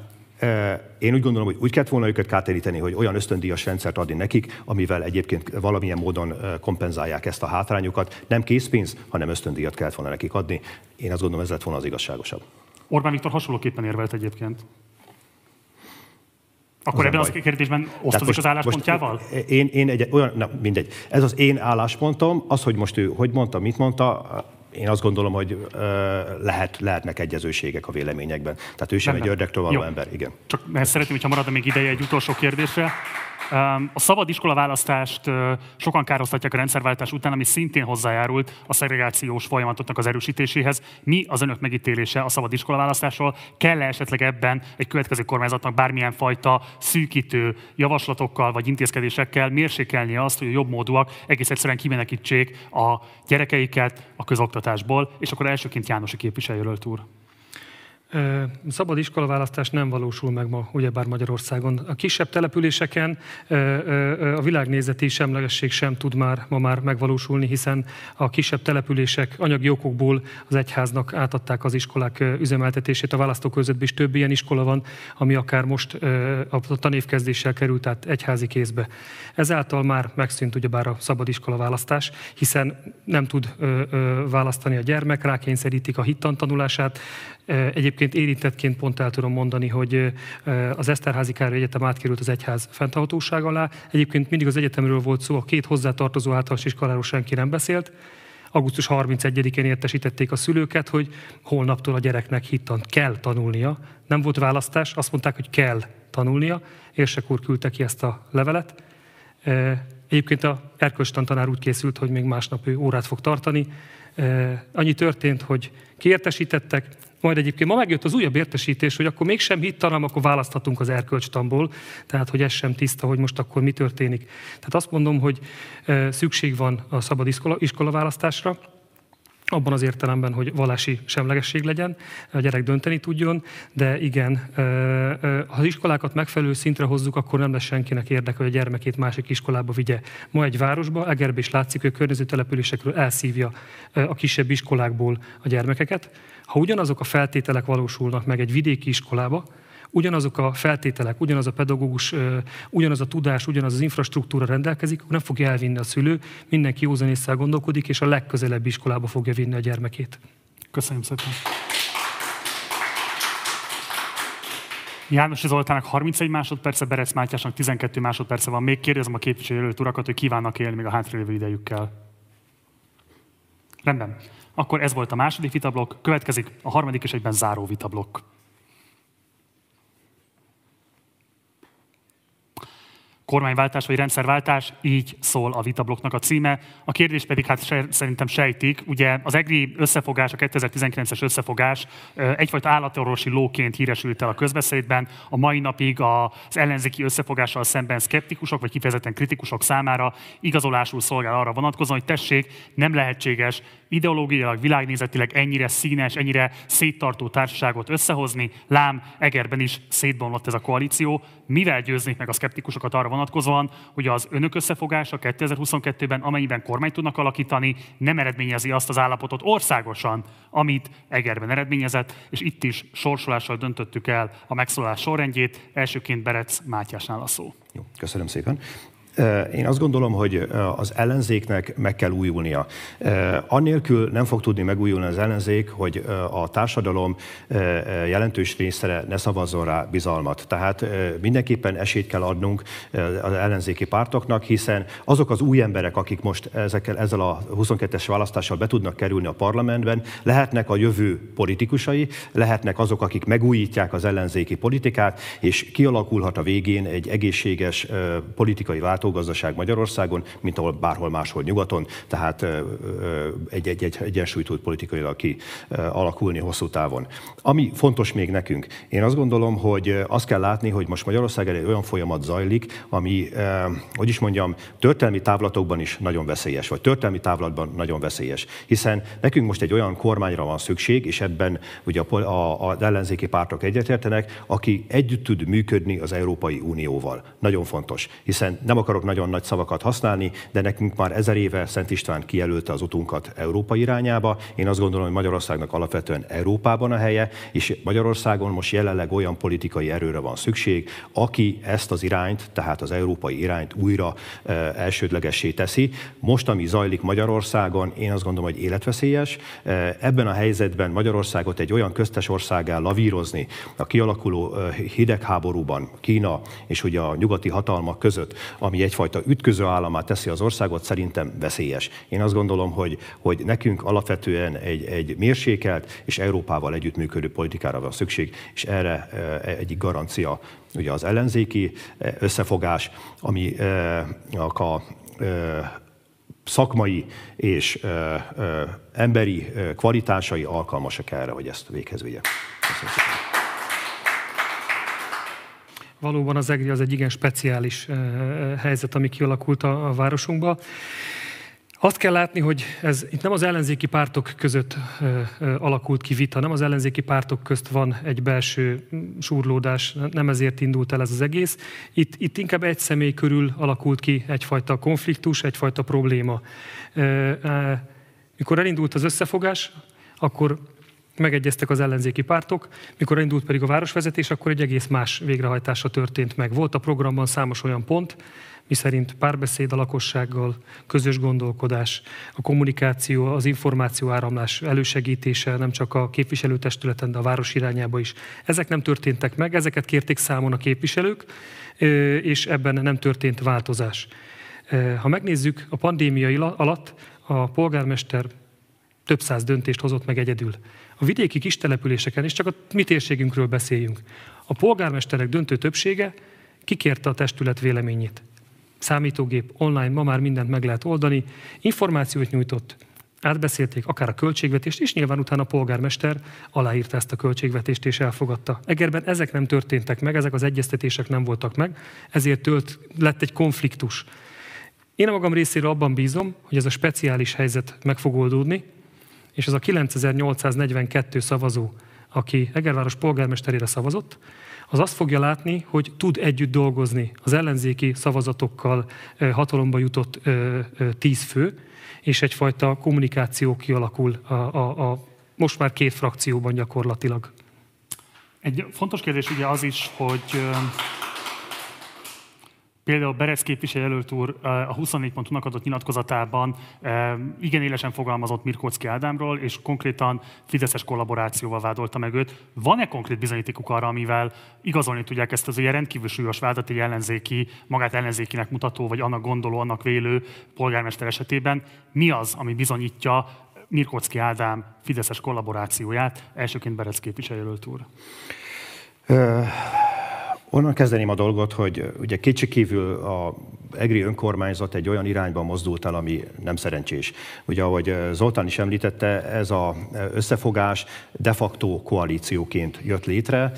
Én úgy gondolom, hogy úgy kellett volna őket kártéríteni, hogy olyan ösztöndíjas rendszert adni nekik, amivel egyébként valamilyen módon kompenzálják ezt a hátrányukat. Nem készpénz, hanem ösztöndíjat kellett volna nekik adni. Én azt gondolom, ez lett volna az igazságosabb. Orbán Viktor hasonlóképpen érvelt egyébként. Akkor az ebben a kérdésben osztozik most, az álláspontjával? Most én, én egy, olyan, na, mindegy. Ez az én álláspontom, az, hogy most ő hogy mondta, mit mondta, én azt gondolom, hogy lehet, lehetnek egyezőségek a véleményekben. Tehát ő sem Nem, egy ördögtől való ember, igen. Csak mert szeretném, hogyha maradna még ideje egy utolsó kérdésre. A szabad iskola választást sokan károsztatják a rendszerváltás után, ami szintén hozzájárult a szegregációs folyamatoknak az erősítéséhez. Mi az önök megítélése a szabad iskola választásról? Kell-e esetleg ebben egy következő kormányzatnak bármilyen fajta szűkítő javaslatokkal vagy intézkedésekkel mérsékelni azt, hogy a jobb módúak egész egyszerűen kimenekítsék a gyerekeiket a közoktatásból, és akkor elsőként Jánosi képviselőről úr. Szabad iskolaválasztás nem valósul meg ma, ugyebár Magyarországon. A kisebb településeken a világnézeti semlegesség sem tud már ma már megvalósulni, hiszen a kisebb települések anyagi okokból az egyháznak átadták az iskolák üzemeltetését. A választókörzetben is több ilyen iskola van, ami akár most a tanévkezdéssel került át egyházi kézbe. Ezáltal már megszűnt ugyebár a szabad iskolaválasztás, hiszen nem tud választani a gyermek, rákényszerítik a hittantanulását, Egyébként érintettként pont el tudom mondani, hogy az Eszterházi Károly Egyetem átkerült az egyház fenntarthatóság alá. Egyébként mindig az egyetemről volt szó, a két hozzátartozó általános iskoláról senki nem beszélt. Augusztus 31-én értesítették a szülőket, hogy holnaptól a gyereknek hittant kell tanulnia. Nem volt választás, azt mondták, hogy kell tanulnia. Érsek úr küldte ki ezt a levelet. Egyébként a erkölcstan tanár úgy készült, hogy még másnap ő órát fog tartani. Annyi történt, hogy kiértesítettek, majd egyébként ma megjött az újabb értesítés, hogy akkor mégsem hittalam, akkor választhatunk az erkölcstamból, tehát hogy ez sem tiszta, hogy most akkor mi történik. Tehát azt mondom, hogy szükség van a szabad iskola, iskola választásra, abban az értelemben, hogy vallási semlegesség legyen, a gyerek dönteni tudjon, de igen, ha az iskolákat megfelelő szintre hozzuk, akkor nem lesz senkinek érdeke, hogy a gyermekét másik iskolába vigye. Ma egy városba, Egerbe is látszik, hogy környező településekről elszívja a kisebb iskolákból a gyermekeket. Ha ugyanazok a feltételek valósulnak meg egy vidéki iskolába, ugyanazok a feltételek, ugyanaz a pedagógus, ugyanaz a tudás, ugyanaz az infrastruktúra rendelkezik, akkor nem fogja elvinni a szülő, mindenki józanésszel gondolkodik, és a legközelebbi iskolába fogja vinni a gyermekét. Köszönöm szépen. János Zoltának 31 másodperce, Berec Mátyásnak 12 másodperce van. Még kérdezem a képviselőt urakat, hogy kívánnak élni még a hátralévő idejükkel. Rendben. Akkor ez volt a második vitablok, következik a harmadik és egyben záró vitablok. Kormányváltás vagy rendszerváltás, így szól a vitablokknak a címe. A kérdés pedig hát szerintem sejtik, ugye az EGRI összefogás, a 2019-es összefogás egyfajta állatorvosi lóként híresült el a közbeszédben. A mai napig az ellenzéki összefogással szemben szkeptikusok, vagy kifejezetten kritikusok számára igazolásul szolgál arra vonatkozóan, hogy tessék, nem lehetséges ideológiailag, világnézetileg ennyire színes, ennyire széttartó társaságot összehozni. Lám, Egerben is szétbomlott ez a koalíció. Mivel győznék meg a szkeptikusokat arra vonatkozóan, hogy az önök összefogása 2022-ben, amennyiben kormányt tudnak alakítani, nem eredményezi azt az állapotot országosan, amit Egerben eredményezett, és itt is sorsolással döntöttük el a megszólás sorrendjét. Elsőként Berec Mátyásnál a szó. Jó, köszönöm szépen. Én azt gondolom, hogy az ellenzéknek meg kell újulnia. Annélkül nem fog tudni megújulni az ellenzék, hogy a társadalom jelentős része ne szavazzon rá bizalmat. Tehát mindenképpen esélyt kell adnunk az ellenzéki pártoknak, hiszen azok az új emberek, akik most ezekkel, ezzel a 22-es választással be tudnak kerülni a parlamentben, lehetnek a jövő politikusai, lehetnek azok, akik megújítják az ellenzéki politikát, és kialakulhat a végén egy egészséges politikai váltógazdaság Magyarországon, mint ahol bárhol máshol nyugaton, tehát egy, egy, egy egyensúly tud politikailag ki alakulni hosszú távon. Ami fontos még nekünk, én azt gondolom, hogy azt kell látni, hogy most Magyarországon egy olyan folyamat zajlik, ami, hogy is mondjam, történelmi távlatokban is nagyon veszélyes, vagy történelmi távlatban nagyon veszélyes. Hiszen nekünk most egy olyan kormányra van szükség, és ebben ugye a, a, az ellenzéki pártok egyetértenek, aki együtt tud működni az Európai Unióval. Nagyon fontos, hiszen nem akarok nagyon nagy szavakat használni, de nekünk már ezer éve Szent István kijelölte az utunkat Európa irányába. Én azt gondolom, hogy Magyarországnak alapvetően Európában a helye, és Magyarországon most jelenleg olyan politikai erőre van szükség, aki ezt az irányt, tehát az európai irányt újra elsődlegessé teszi. Most, ami zajlik Magyarországon, én azt gondolom, hogy életveszélyes. Ebben a helyzetben Magyarországot egy olyan köztes országá lavírozni a kialakuló hidegháborúban Kína és ugye a nyugati hatalmak között, ami egyfajta ütköző államát teszi az országot, szerintem veszélyes. Én azt gondolom, hogy, hogy nekünk alapvetően egy, egy mérsékelt és Európával együttműködő politikára van szükség, és erre egyik garancia ugye az ellenzéki összefogás, ami a szakmai és emberi kvalitásai alkalmasak erre, hogy ezt véghez vigye. Köszönöm. Valóban az EGRI az egy igen speciális helyzet, ami kialakult a, a városunkban. Azt kell látni, hogy ez itt nem az ellenzéki pártok között ö, ö, alakult ki vita, nem az ellenzéki pártok közt van egy belső súrlódás, nem ezért indult el ez az egész. Itt, itt inkább egy személy körül alakult ki egyfajta konfliktus, egyfajta probléma. Ö, ö, mikor elindult az összefogás, akkor megegyeztek az ellenzéki pártok, mikor indult pedig a városvezetés, akkor egy egész más végrehajtása történt meg. Volt a programban számos olyan pont, miszerint párbeszéd a lakossággal, közös gondolkodás, a kommunikáció, az információ áramlás elősegítése nem csak a képviselőtestületen, de a város irányába is. Ezek nem történtek meg, ezeket kérték számon a képviselők, és ebben nem történt változás. Ha megnézzük, a pandémia alatt a polgármester több száz döntést hozott meg egyedül. A vidéki kis településeken, és csak a mi térségünkről beszéljünk, a polgármesterek döntő többsége kikérte a testület véleményét. Számítógép, online, ma már mindent meg lehet oldani, információt nyújtott, átbeszélték akár a költségvetést, és nyilván utána a polgármester aláírta ezt a költségvetést és elfogadta. Egerben ezek nem történtek meg, ezek az egyeztetések nem voltak meg, ezért tölt, lett egy konfliktus. Én a magam részéről abban bízom, hogy ez a speciális helyzet meg fog oldódni, és ez a 9842 szavazó, aki Egerváros polgármesterére szavazott, az azt fogja látni, hogy tud együtt dolgozni az ellenzéki szavazatokkal hatalomba jutott tíz fő, és egyfajta kommunikáció kialakul a, a, a most már két frakcióban gyakorlatilag. Egy fontos kérdés ugye az is, hogy Például Berec képviselőjelölt úr a 24 pontúnak adott nyilatkozatában igen élesen fogalmazott Mirkóczki Ádámról, és konkrétan Fideszes kollaborációval vádolta meg őt. Van-e konkrét bizonyítékuk arra, amivel igazolni tudják ezt az ilyen rendkívül súlyos vádat egy ellenzéki, magát ellenzékinek mutató, vagy annak gondoló, annak vélő polgármester esetében? Mi az, ami bizonyítja Mirkóczki Ádám Fideszes kollaborációját? Elsőként Berec képviselőjelölt úr. Onnan kezdeném a dolgot, hogy ugye kétségkívül a EGRI önkormányzat egy olyan irányba mozdult el, ami nem szerencsés. Ugye, ahogy Zoltán is említette, ez az összefogás de facto koalícióként jött létre,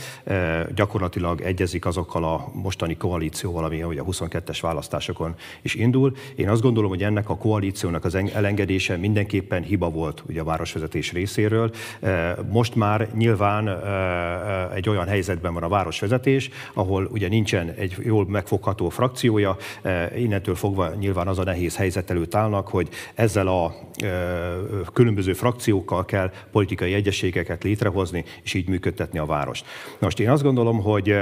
gyakorlatilag egyezik azokkal a mostani koalícióval, ami ugye a 22-es választásokon is indul. Én azt gondolom, hogy ennek a koalíciónak az elengedése mindenképpen hiba volt ugye a városvezetés részéről. Most már nyilván egy olyan helyzetben van a városvezetés, ahol ugye nincsen egy jól megfogható frakciója, innentől fogva nyilván az a nehéz helyzet előtt állnak, hogy ezzel a különböző frakciókkal kell politikai egyességeket létrehozni, és így működtetni a várost. Most én azt gondolom, hogy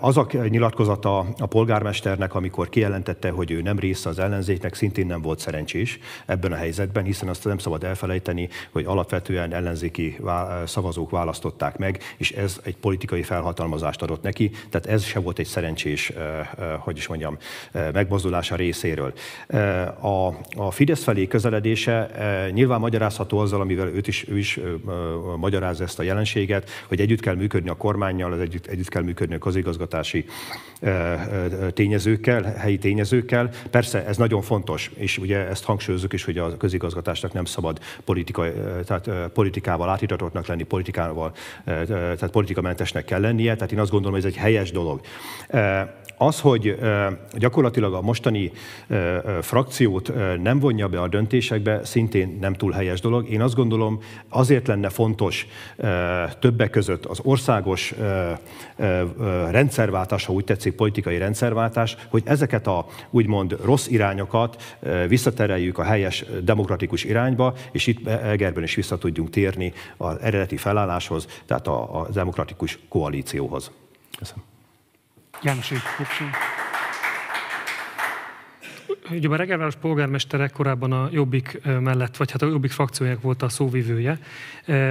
az a nyilatkozata a polgármesternek, amikor kijelentette, hogy ő nem része az ellenzéknek, szintén nem volt szerencsés ebben a helyzetben, hiszen azt nem szabad elfelejteni, hogy alapvetően ellenzéki szavazók választották meg, és ez egy politikai felhatalmazást adott neki, tehát ez se volt egy szerencsés, hogy is mondjam, megmozdulása részéről. A, a Fidesz felé közeledése nyilván magyarázható azzal, amivel őt is, ő is magyaráz ezt a jelenséget, hogy együtt kell működni a kormányjal, együtt, együtt kell működni a közigazgatási tényezőkkel, helyi tényezőkkel. Persze ez nagyon fontos, és ugye ezt hangsúlyozzuk is, hogy a közigazgatásnak nem szabad politika, tehát politikával átítatottnak lenni, politikával, tehát politikamentesnek kell lennie, tehát én azt gondolom, hogy ez egy helyes dolog. Az, hogy gyakorlatilag a mostani frakciót nem vonja be a döntésekbe, szintén nem túl helyes dolog. Én azt gondolom, azért lenne fontos többek között az országos rendszerváltás, ha úgy tetszik, politikai rendszerváltás, hogy ezeket a úgymond rossz irányokat visszatereljük a helyes demokratikus irányba, és itt Egerben is vissza tudjunk térni az eredeti felálláshoz, tehát a, a demokratikus koalícióhoz. Köszönöm. János, Ugye a Regelváros polgármestere korábban a Jobbik mellett, vagy hát a Jobbik frakciójának volt a szóvivője.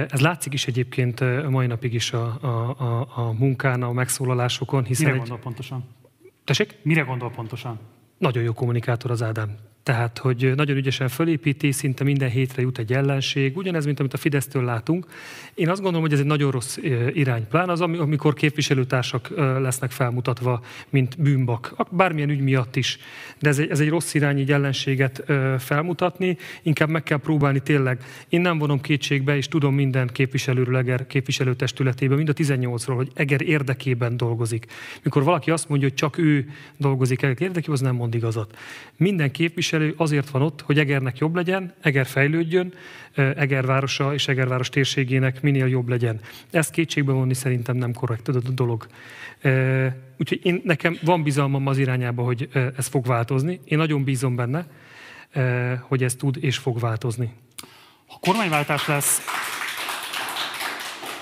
Ez látszik is egyébként a mai napig is a, a, a, a munkán, a megszólalásokon. Hiszen Mire egy... gondol pontosan? Tessék? Mire gondol pontosan? Nagyon jó kommunikátor az Ádám. Tehát, hogy nagyon ügyesen fölépíti, szinte minden hétre jut egy ellenség, ugyanez, mint amit a Fidesztől látunk. Én azt gondolom, hogy ez egy nagyon rossz irány. Plán az, amikor képviselőtársak lesznek felmutatva, mint bűnbak, bármilyen ügy miatt is. De ez egy, ez egy rossz irány így ellenséget felmutatni, inkább meg kell próbálni tényleg. Én nem vonom kétségbe, és tudom minden képviselőről Eger képviselőtestületében, mind a 18-ról, hogy Eger érdekében dolgozik. Mikor valaki azt mondja, hogy csak ő dolgozik Eger érdekében, az nem mond igazat. Minden képviselő képviselő azért van ott, hogy Egernek jobb legyen, Eger fejlődjön, Eger városa és Eger város térségének minél jobb legyen. Ezt kétségbe vonni szerintem nem korrekt a dolog. Úgyhogy én, nekem van bizalmam az irányába, hogy ez fog változni. Én nagyon bízom benne, hogy ez tud és fog változni. Ha kormányváltás lesz,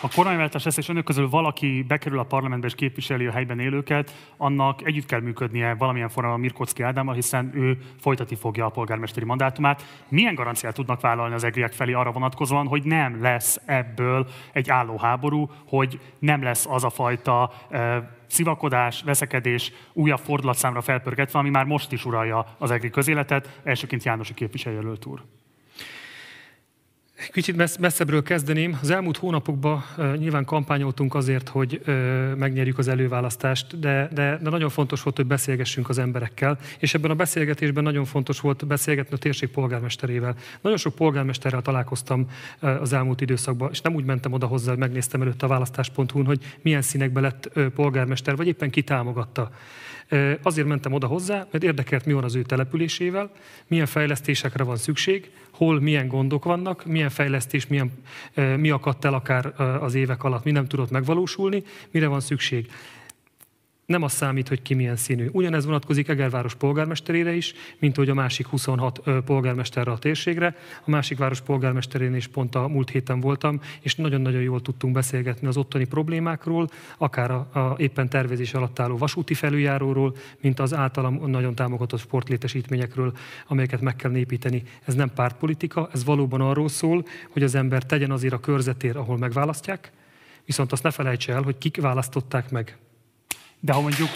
a kormányváltás lesz, és önök közül valaki bekerül a parlamentbe és képviseli a helyben élőket, annak együtt kell működnie valamilyen formában Mirkocki Ádámmal, hiszen ő folytatni fogja a polgármesteri mandátumát. Milyen garanciát tudnak vállalni az egriek felé arra vonatkozóan, hogy nem lesz ebből egy álló háború, hogy nem lesz az a fajta szivakodás, veszekedés újabb fordulatszámra felpörgetve, ami már most is uralja az egri közéletet, elsőként Jánosi képviselőjelölt úr. Kicsit messzebbről kezdeném. Az elmúlt hónapokban nyilván kampányoltunk azért, hogy megnyerjük az előválasztást, de, de, de nagyon fontos volt, hogy beszélgessünk az emberekkel, és ebben a beszélgetésben nagyon fontos volt beszélgetni a térség polgármesterével. Nagyon sok polgármesterrel találkoztam az elmúlt időszakban, és nem úgy mentem oda hozzá, hogy megnéztem előtt a választás.hu-n, hogy milyen színekbe lett polgármester, vagy éppen ki támogatta. Azért mentem oda hozzá, mert érdekelt, mi van az ő településével, milyen fejlesztésekre van szükség, hol milyen gondok vannak, milyen fejlesztés, milyen, mi akadt el akár az évek alatt, mi nem tudott megvalósulni, mire van szükség nem az számít, hogy ki milyen színű. Ugyanez vonatkozik Egerváros polgármesterére is, mint hogy a másik 26 polgármesterre a térségre. A másik város polgármesterén is pont a múlt héten voltam, és nagyon-nagyon jól tudtunk beszélgetni az ottani problémákról, akár a, a éppen tervezés alatt álló vasúti felüljáróról, mint az általam nagyon támogatott sportlétesítményekről, amelyeket meg kell építeni. Ez nem pártpolitika, ez valóban arról szól, hogy az ember tegyen azért a körzetér, ahol megválasztják, viszont azt ne felejtse el, hogy kik választották meg. De ha mondjuk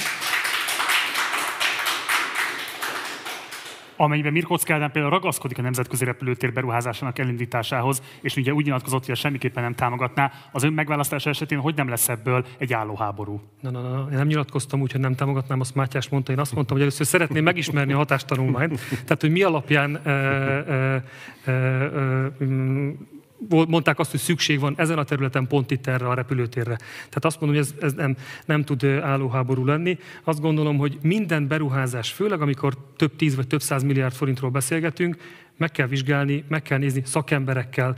amennyiben Mirko Ádám például ragaszkodik a nemzetközi repülőtér beruházásának elindításához, és ugye úgy nyilatkozott, hogy semmiképpen nem támogatná, az ön megválasztása esetén hogy nem lesz ebből egy állóháború? Na, na, na, én nem nyilatkoztam úgy, hogy nem támogatnám, azt Mátyás mondta, én azt mondtam, hogy először szeretném megismerni a hatástanulmányt, tehát hogy mi alapján e, e, e, e, mondták azt, hogy szükség van ezen a területen pont itt erre a repülőtérre. Tehát azt mondom, hogy ez, ez nem, nem tud állóháború lenni. Azt gondolom, hogy minden beruházás, főleg amikor több tíz vagy több száz milliárd forintról beszélgetünk, meg kell vizsgálni, meg kell nézni szakemberekkel,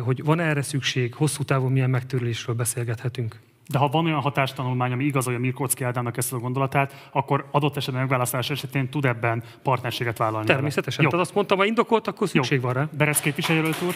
hogy van erre szükség, hosszú távon milyen megtörülésről beszélgethetünk. De ha van olyan hatástanulmány, ami igazolja Mirkocki Ádámnak ezt a gondolatát, akkor adott esetben megválasztás esetén tud ebben partnerséget vállalni. Természetesen. Jó. Tehát azt mondtam, ha indokolt, akkor szükség Jó. van rá. Beresz képviselőt úr.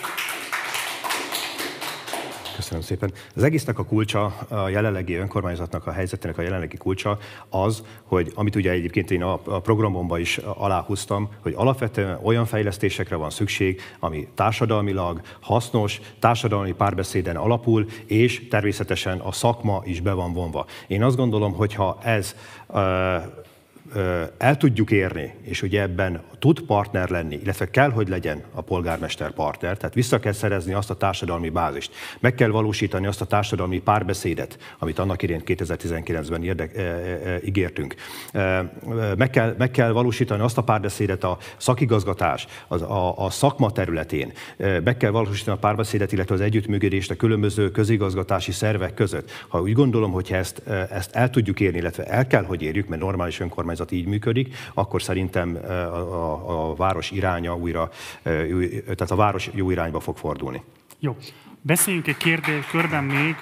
Köszönöm szépen. Az egésznek a kulcsa, a jelenlegi önkormányzatnak a helyzetének a jelenlegi kulcsa az, hogy amit ugye egyébként én a, programomban is aláhúztam, hogy alapvetően olyan fejlesztésekre van szükség, ami társadalmilag hasznos, társadalmi párbeszéden alapul, és természetesen a szakma is be van vonva. Én azt gondolom, hogy ha ez el tudjuk érni, és ugye ebben tud partner lenni, illetve kell, hogy legyen a polgármester partner, tehát vissza kell szerezni azt a társadalmi bázist, meg kell valósítani azt a társadalmi párbeszédet, amit annak irént 2019-ben érdek, e, e, ígértünk. E, meg, kell, meg kell valósítani azt a párbeszédet a szakigazgatás, az, a, a szakma területén, e, meg kell valósítani a párbeszédet, illetve az együttműködést a különböző közigazgatási szervek között. Ha úgy gondolom, hogy ezt, ezt el tudjuk érni, illetve el kell, hogy érjük, mert normális önkormányzat így működik, akkor szerintem a, a a, város iránya újra, tehát a város jó irányba fog fordulni. Jó. Beszéljünk egy kérdés körben még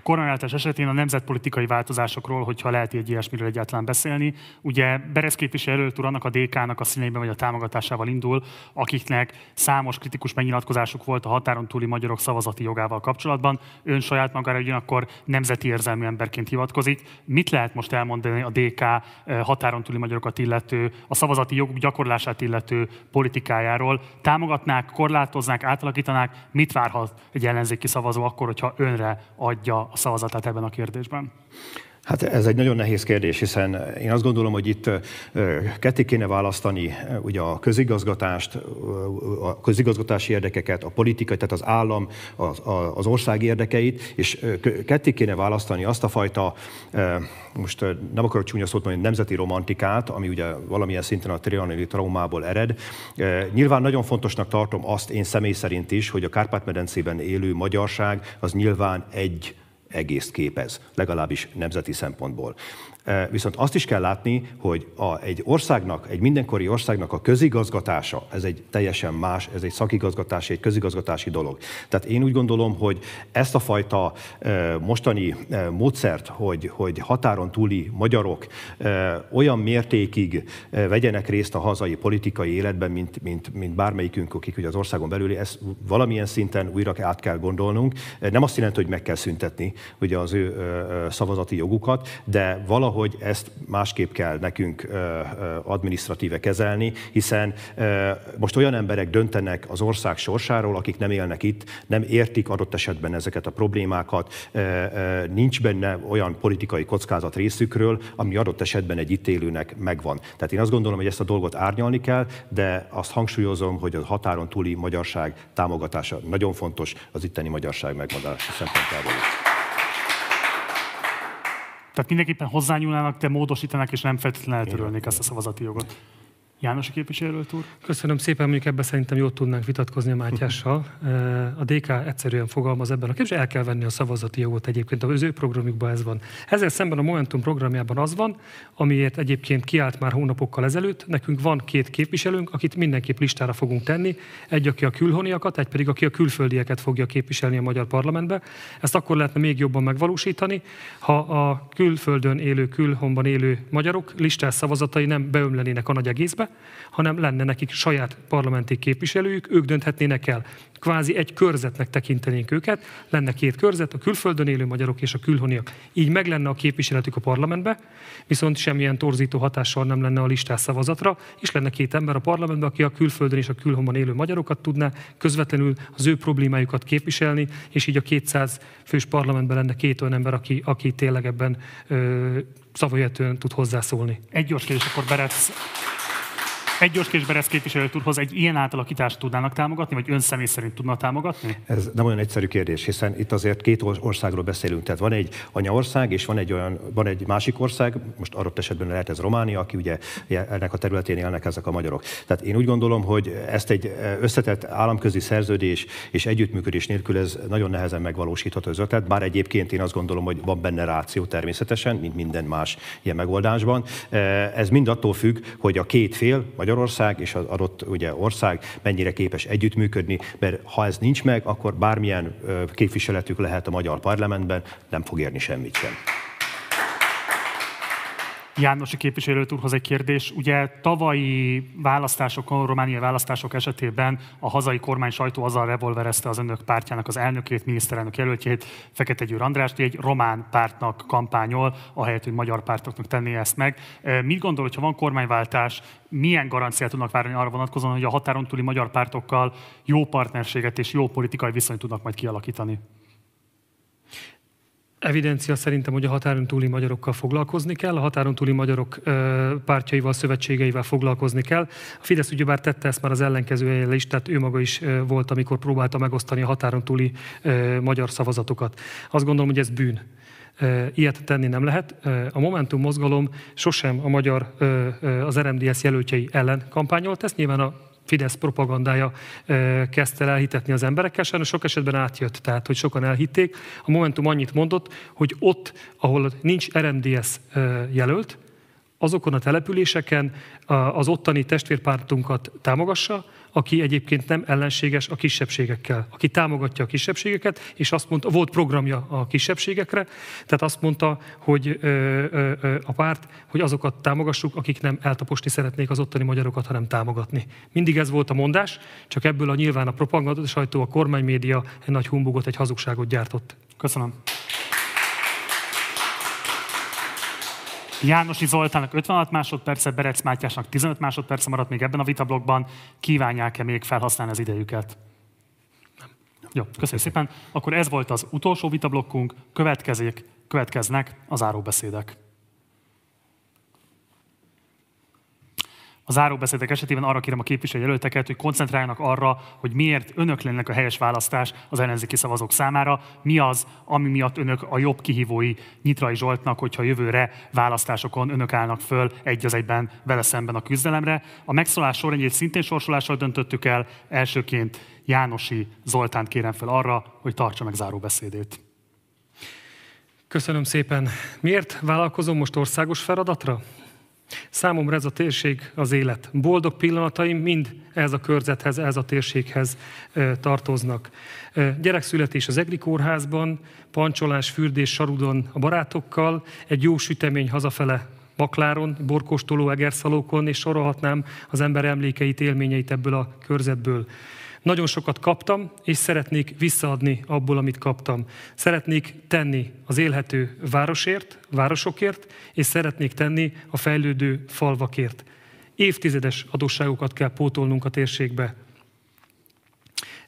a koronavírus esetén a nemzetpolitikai változásokról, hogyha lehet egy ilyesmiről egyáltalán beszélni. Ugye Beresz képviselő úr annak a DK-nak a színeiben vagy a támogatásával indul, akiknek számos kritikus megnyilatkozásuk volt a határon túli magyarok szavazati jogával kapcsolatban. Ön saját magára ugyanakkor nemzeti érzelmű emberként hivatkozik. Mit lehet most elmondani a DK eh, határon túli magyarokat illető, a szavazati jog gyakorlását illető politikájáról? Támogatnák, korlátoznák, átalakítanák? Mit várhat egy ellenzéki szavazó akkor, hogyha önre adja a szavazatát ebben a kérdésben? Hát ez egy nagyon nehéz kérdés, hiszen én azt gondolom, hogy itt ketté kéne választani ugye a közigazgatást, a közigazgatási érdekeket, a politikai, tehát az állam, az, ország érdekeit, és ketté kéne választani azt a fajta, most nem akarok csúnya szót mondani, nemzeti romantikát, ami ugye valamilyen szinten a trianoni traumából ered. Nyilván nagyon fontosnak tartom azt én személy szerint is, hogy a Kárpát-medencében élő magyarság az nyilván egy egészt képez, legalábbis nemzeti szempontból. Viszont azt is kell látni, hogy a, egy országnak, egy mindenkori országnak a közigazgatása, ez egy teljesen más, ez egy szakigazgatási, egy közigazgatási dolog. Tehát én úgy gondolom, hogy ezt a fajta mostani módszert, hogy, hogy határon túli magyarok olyan mértékig vegyenek részt a hazai politikai életben, mint, mint, mint bármelyikünk, akik ugye az országon belül, ezt valamilyen szinten újra át kell gondolnunk. Nem azt jelenti, hogy meg kell szüntetni ugye az ő szavazati jogukat, de valahogy hogy ezt másképp kell nekünk administratíve kezelni, hiszen most olyan emberek döntenek az ország sorsáról, akik nem élnek itt, nem értik adott esetben ezeket a problémákat, nincs benne olyan politikai kockázat részükről, ami adott esetben egy itt élőnek megvan. Tehát én azt gondolom, hogy ezt a dolgot árnyalni kell, de azt hangsúlyozom, hogy a határon túli magyarság támogatása nagyon fontos az itteni magyarság megmaradása szempontjából. Tehát mindenképpen hozzányúlnának, de módosítanak, és nem feltétlenül eltörölnék ezt a szavazati jogot. János képviselőt úr. Köszönöm szépen, mondjuk ebben szerintem jól tudnánk vitatkozni a Mátyással. A DK egyszerűen fogalmaz ebben a kérdésben, el kell venni a szavazati jogot egyébként, az ő programjukban ez van. Ezzel szemben a Momentum programjában az van, amiért egyébként kiállt már hónapokkal ezelőtt, nekünk van két képviselőnk, akit mindenképp listára fogunk tenni, egy, aki a külhoniakat, egy pedig, aki a külföldieket fogja képviselni a magyar parlamentbe. Ezt akkor lehetne még jobban megvalósítani, ha a külföldön élő, külhonban élő magyarok listás szavazatai nem beömlenének a nagy egészbe, hanem lenne nekik saját parlamenti képviselőjük, ők dönthetnének el. Kvázi egy körzetnek tekintenénk őket, lenne két körzet, a külföldön élő magyarok és a külhoniak. Így meg lenne a képviseletük a parlamentbe, viszont semmilyen torzító hatással nem lenne a listás szavazatra, és lenne két ember a parlamentben, aki a külföldön és a külhonban élő magyarokat tudná közvetlenül az ő problémájukat képviselni, és így a 200 fős parlamentben lenne két olyan ember, aki, aki tényleg ebben ö, szavajetően tud hozzászólni. Egy gyors kérdés, akkor Berec egy gyors kérdés Beresz képviselőt úrhoz, egy ilyen átalakítást tudnának támogatni, vagy ön személy szerint tudna támogatni? Ez nem olyan egyszerű kérdés, hiszen itt azért két országról beszélünk. Tehát van egy anyaország, és van egy, olyan, van egy másik ország, most adott esetben lehet ez Románia, aki ugye ennek a területén élnek ezek a magyarok. Tehát én úgy gondolom, hogy ezt egy összetett államközi szerződés és együttműködés nélkül ez nagyon nehezen megvalósítható az ötlet, bár egyébként én azt gondolom, hogy van benne ráció természetesen, mint minden más ilyen megoldásban. Ez mind attól függ, hogy a két fél, vagy Magyarország és az adott ugye, ország mennyire képes együttműködni, mert ha ez nincs meg, akkor bármilyen képviseletük lehet a magyar parlamentben, nem fog érni semmit sem. Jánosi képviselőt úrhoz egy kérdés. Ugye tavalyi választásokon, romániai választások esetében a hazai kormány sajtó azzal revolverezte az önök pártjának az elnökét, miniszterelnök jelöltjét, Fekete Győr Andrást, egy román pártnak kampányol, ahelyett, hogy magyar pártoknak tenné ezt meg. Mit gondol, hogyha van kormányváltás, milyen garanciát tudnak várni arra vonatkozóan, hogy a határon túli magyar pártokkal jó partnerséget és jó politikai viszonyt tudnak majd kialakítani? Evidencia szerintem, hogy a határon túli magyarokkal foglalkozni kell, a határon túli magyarok pártjaival, szövetségeivel foglalkozni kell. A Fidesz ugyebár tette ezt már az ellenkezőjével is, tehát ő maga is volt, amikor próbálta megosztani a határon túli magyar szavazatokat. Azt gondolom, hogy ez bűn. Ilyet tenni nem lehet. A Momentum mozgalom sosem a magyar, az RMDS jelöltjei ellen kampányolt, ezt nyilván a Fidesz propagandája kezdte elhitetni az emberekkel, sajnos sok esetben átjött, tehát hogy sokan elhitték. A Momentum annyit mondott, hogy ott, ahol nincs RMDS jelölt, azokon a településeken az ottani testvérpártunkat támogassa, aki egyébként nem ellenséges a kisebbségekkel, aki támogatja a kisebbségeket, és azt mondta, volt programja a kisebbségekre, tehát azt mondta, hogy ö, ö, ö, a párt, hogy azokat támogassuk, akik nem eltaposni szeretnék az ottani magyarokat, hanem támogatni. Mindig ez volt a mondás, csak ebből a nyilván a propaganda sajtó, a kormánymédia egy nagy humbugot, egy hazugságot gyártott. Köszönöm. Jánosi Zoltánnak 56 másodperce, Berec Mátyásnak 15 másodperce maradt még ebben a vitablogban. Kívánják-e még felhasználni az idejüket? Nem. Jó, köszönjük szépen. Akkor ez volt az utolsó vitablokkunk, következik, következnek az áróbeszédek. A záróbeszédek esetében arra kérem a képviselőjelölteket, hogy koncentráljanak arra, hogy miért önök lennek a helyes választás az ellenzéki szavazók számára, mi az, ami miatt önök a jobb kihívói Nyitrai Zsoltnak, hogyha jövőre választásokon önök állnak föl egy az egyben vele szemben a küzdelemre. A megszólás sorrendjét szintén sorsolással döntöttük el, elsőként Jánosi Zoltánt kérem fel arra, hogy tartsa meg záróbeszédét. Köszönöm szépen. Miért vállalkozom most országos feladatra? Számomra ez a térség az élet. Boldog pillanataim mind ez a körzethez, ez a térséghez tartoznak. Gyerekszületés az Egri kórházban, pancsolás, fürdés Sarudon a barátokkal, egy jó sütemény hazafele Makláron, borkostoló egerszalókon, és sorolhatnám az ember emlékeit, élményeit ebből a körzetből. Nagyon sokat kaptam, és szeretnék visszaadni abból, amit kaptam. Szeretnék tenni az élhető városért, városokért, és szeretnék tenni a fejlődő falvakért. Évtizedes adósságokat kell pótolnunk a térségbe.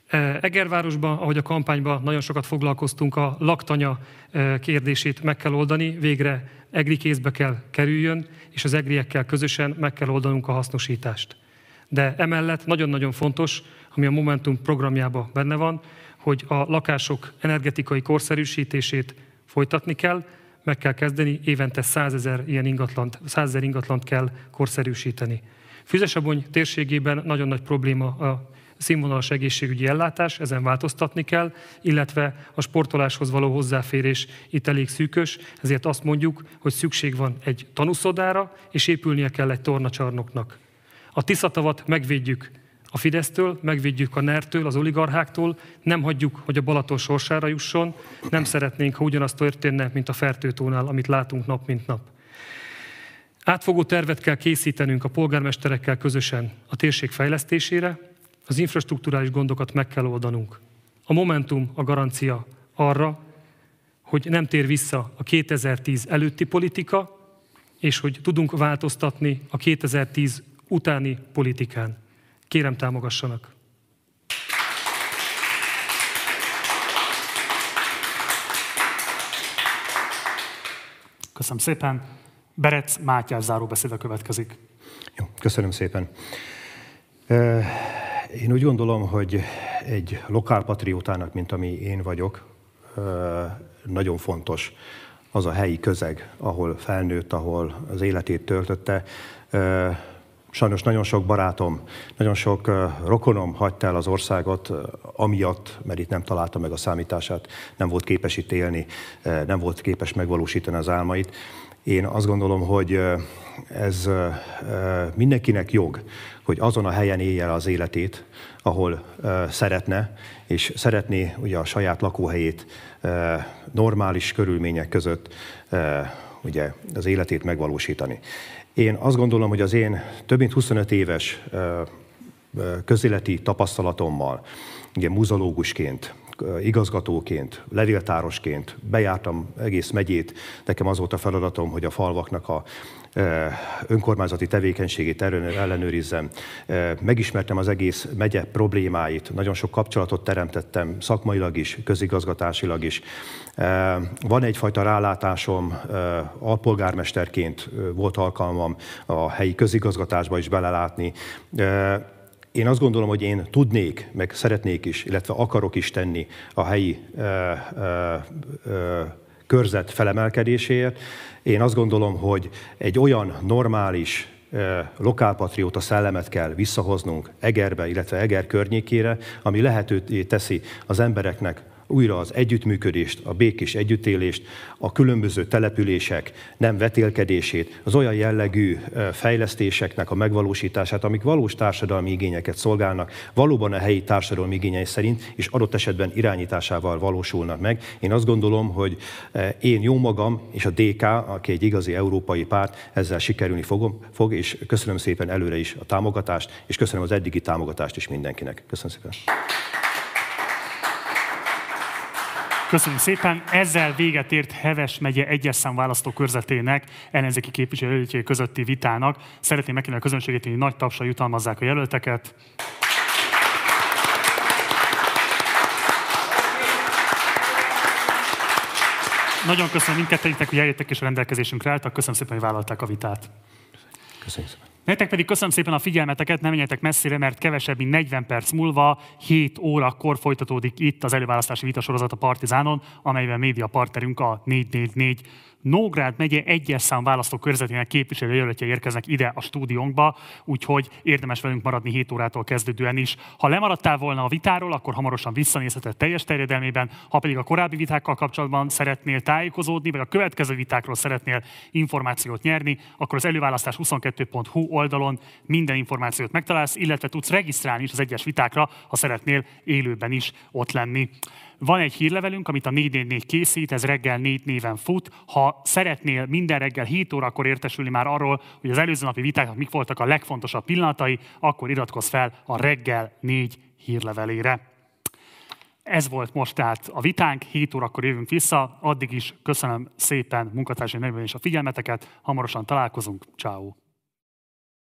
E, Egervárosban, ahogy a kampányban nagyon sokat foglalkoztunk, a laktanya e, kérdését meg kell oldani, végre egri kézbe kell kerüljön, és az egriekkel közösen meg kell oldanunk a hasznosítást. De emellett nagyon-nagyon fontos, ami a Momentum programjában benne van, hogy a lakások energetikai korszerűsítését folytatni kell, meg kell kezdeni, évente 100 ezer ilyen ingatlant, 100 ezer ingatlant kell korszerűsíteni. Füzesabony térségében nagyon nagy probléma a színvonalas egészségügyi ellátás, ezen változtatni kell, illetve a sportoláshoz való hozzáférés itt elég szűkös, ezért azt mondjuk, hogy szükség van egy tanúszodára, és épülnie kell egy tornacsarnoknak. A Tiszatavat megvédjük a Fidesztől, megvédjük a NER-től, az oligarcháktól, nem hagyjuk, hogy a Balaton sorsára jusson, nem szeretnénk, ha ugyanazt történne, mint a Fertőtónál, amit látunk nap mint nap. Átfogó tervet kell készítenünk a polgármesterekkel közösen a térség fejlesztésére, az infrastruktúrális gondokat meg kell oldanunk. A Momentum a garancia arra, hogy nem tér vissza a 2010 előtti politika, és hogy tudunk változtatni a 2010 utáni politikán. Kérem támogassanak! Köszönöm szépen. Berec Mátyás záróbeszéde következik. Jó, köszönöm szépen. Én úgy gondolom, hogy egy lokálpatriótának, mint ami én vagyok, nagyon fontos az a helyi közeg, ahol felnőtt, ahol az életét töltötte. Sajnos nagyon sok barátom, nagyon sok rokonom hagyta el az országot, amiatt, mert itt nem találta meg a számítását, nem volt képes itt élni, nem volt képes megvalósítani az álmait. Én azt gondolom, hogy ez mindenkinek jog, hogy azon a helyen élje az életét, ahol szeretne, és szeretné ugye a saját lakóhelyét normális körülmények között ugye az életét megvalósítani. Én azt gondolom, hogy az én több mint 25 éves közéleti tapasztalatommal, ugye muzológusként, igazgatóként, levéltárosként bejártam egész megyét. Nekem az volt a feladatom, hogy a falvaknak a önkormányzati tevékenységét ellenőrizzem. Megismertem az egész megye problémáit, nagyon sok kapcsolatot teremtettem szakmailag is, közigazgatásilag is. Van egyfajta rálátásom, alpolgármesterként volt alkalmam a helyi közigazgatásba is belelátni. Én azt gondolom, hogy én tudnék, meg szeretnék is, illetve akarok is tenni a helyi ö, ö, ö, körzet felemelkedéséért. Én azt gondolom, hogy egy olyan normális lokálpatrióta szellemet kell visszahoznunk Egerbe, illetve Eger környékére, ami lehetővé teszi az embereknek újra az együttműködést, a békés együttélést, a különböző települések nem vetélkedését, az olyan jellegű fejlesztéseknek a megvalósítását, amik valós társadalmi igényeket szolgálnak, valóban a helyi társadalmi igényei szerint, és adott esetben irányításával valósulnak meg. Én azt gondolom, hogy én jó magam és a DK, aki egy igazi európai párt, ezzel sikerülni fogom, fog, és köszönöm szépen előre is a támogatást, és köszönöm az eddigi támogatást is mindenkinek. Köszönöm szépen. Köszönjük szépen. Ezzel véget ért Heves megye egyes szám választókörzetének ellenzéki képviselőjétjei közötti vitának. Szeretném megkérni a közönséget, hogy nagy tapsra jutalmazzák a jelölteket. Nagyon köszönöm mindkettőnknek, hogy eljöttek és a rendelkezésünkre álltak. Köszönöm szépen, hogy vállalták a vitát. Köszönjük szépen. Nektek pedig köszönöm szépen a figyelmeteket, nem menjetek messzire, mert kevesebb, mint 40 perc múlva, 7 órakor folytatódik itt az előválasztási vitasorozat a Partizánon, amelyben média partnerünk a 444 Nógrád megye egyes szám választó körzetének képviselőjelöltje érkeznek ide a stúdiónkba, úgyhogy érdemes velünk maradni 7 órától kezdődően is. Ha lemaradtál volna a vitáról, akkor hamarosan visszanézheted teljes terjedelmében, ha pedig a korábbi vitákkal kapcsolatban szeretnél tájékozódni, vagy a következő vitákról szeretnél információt nyerni, akkor az előválasztás 22.hu oldalon minden információt megtalálsz, illetve tudsz regisztrálni is az egyes vitákra, ha szeretnél élőben is ott lenni. Van egy hírlevelünk, amit a 444 készít, ez reggel 4 néven fut. Ha szeretnél minden reggel 7 órakor értesülni már arról, hogy az előző napi vitáknak mik voltak a legfontosabb pillanatai, akkor iratkozz fel a reggel 4 hírlevelére. Ez volt most tehát a vitánk, 7 órakor jövünk vissza, addig is köszönöm szépen munkatársai nevében is a figyelmeteket, hamarosan találkozunk, ciao.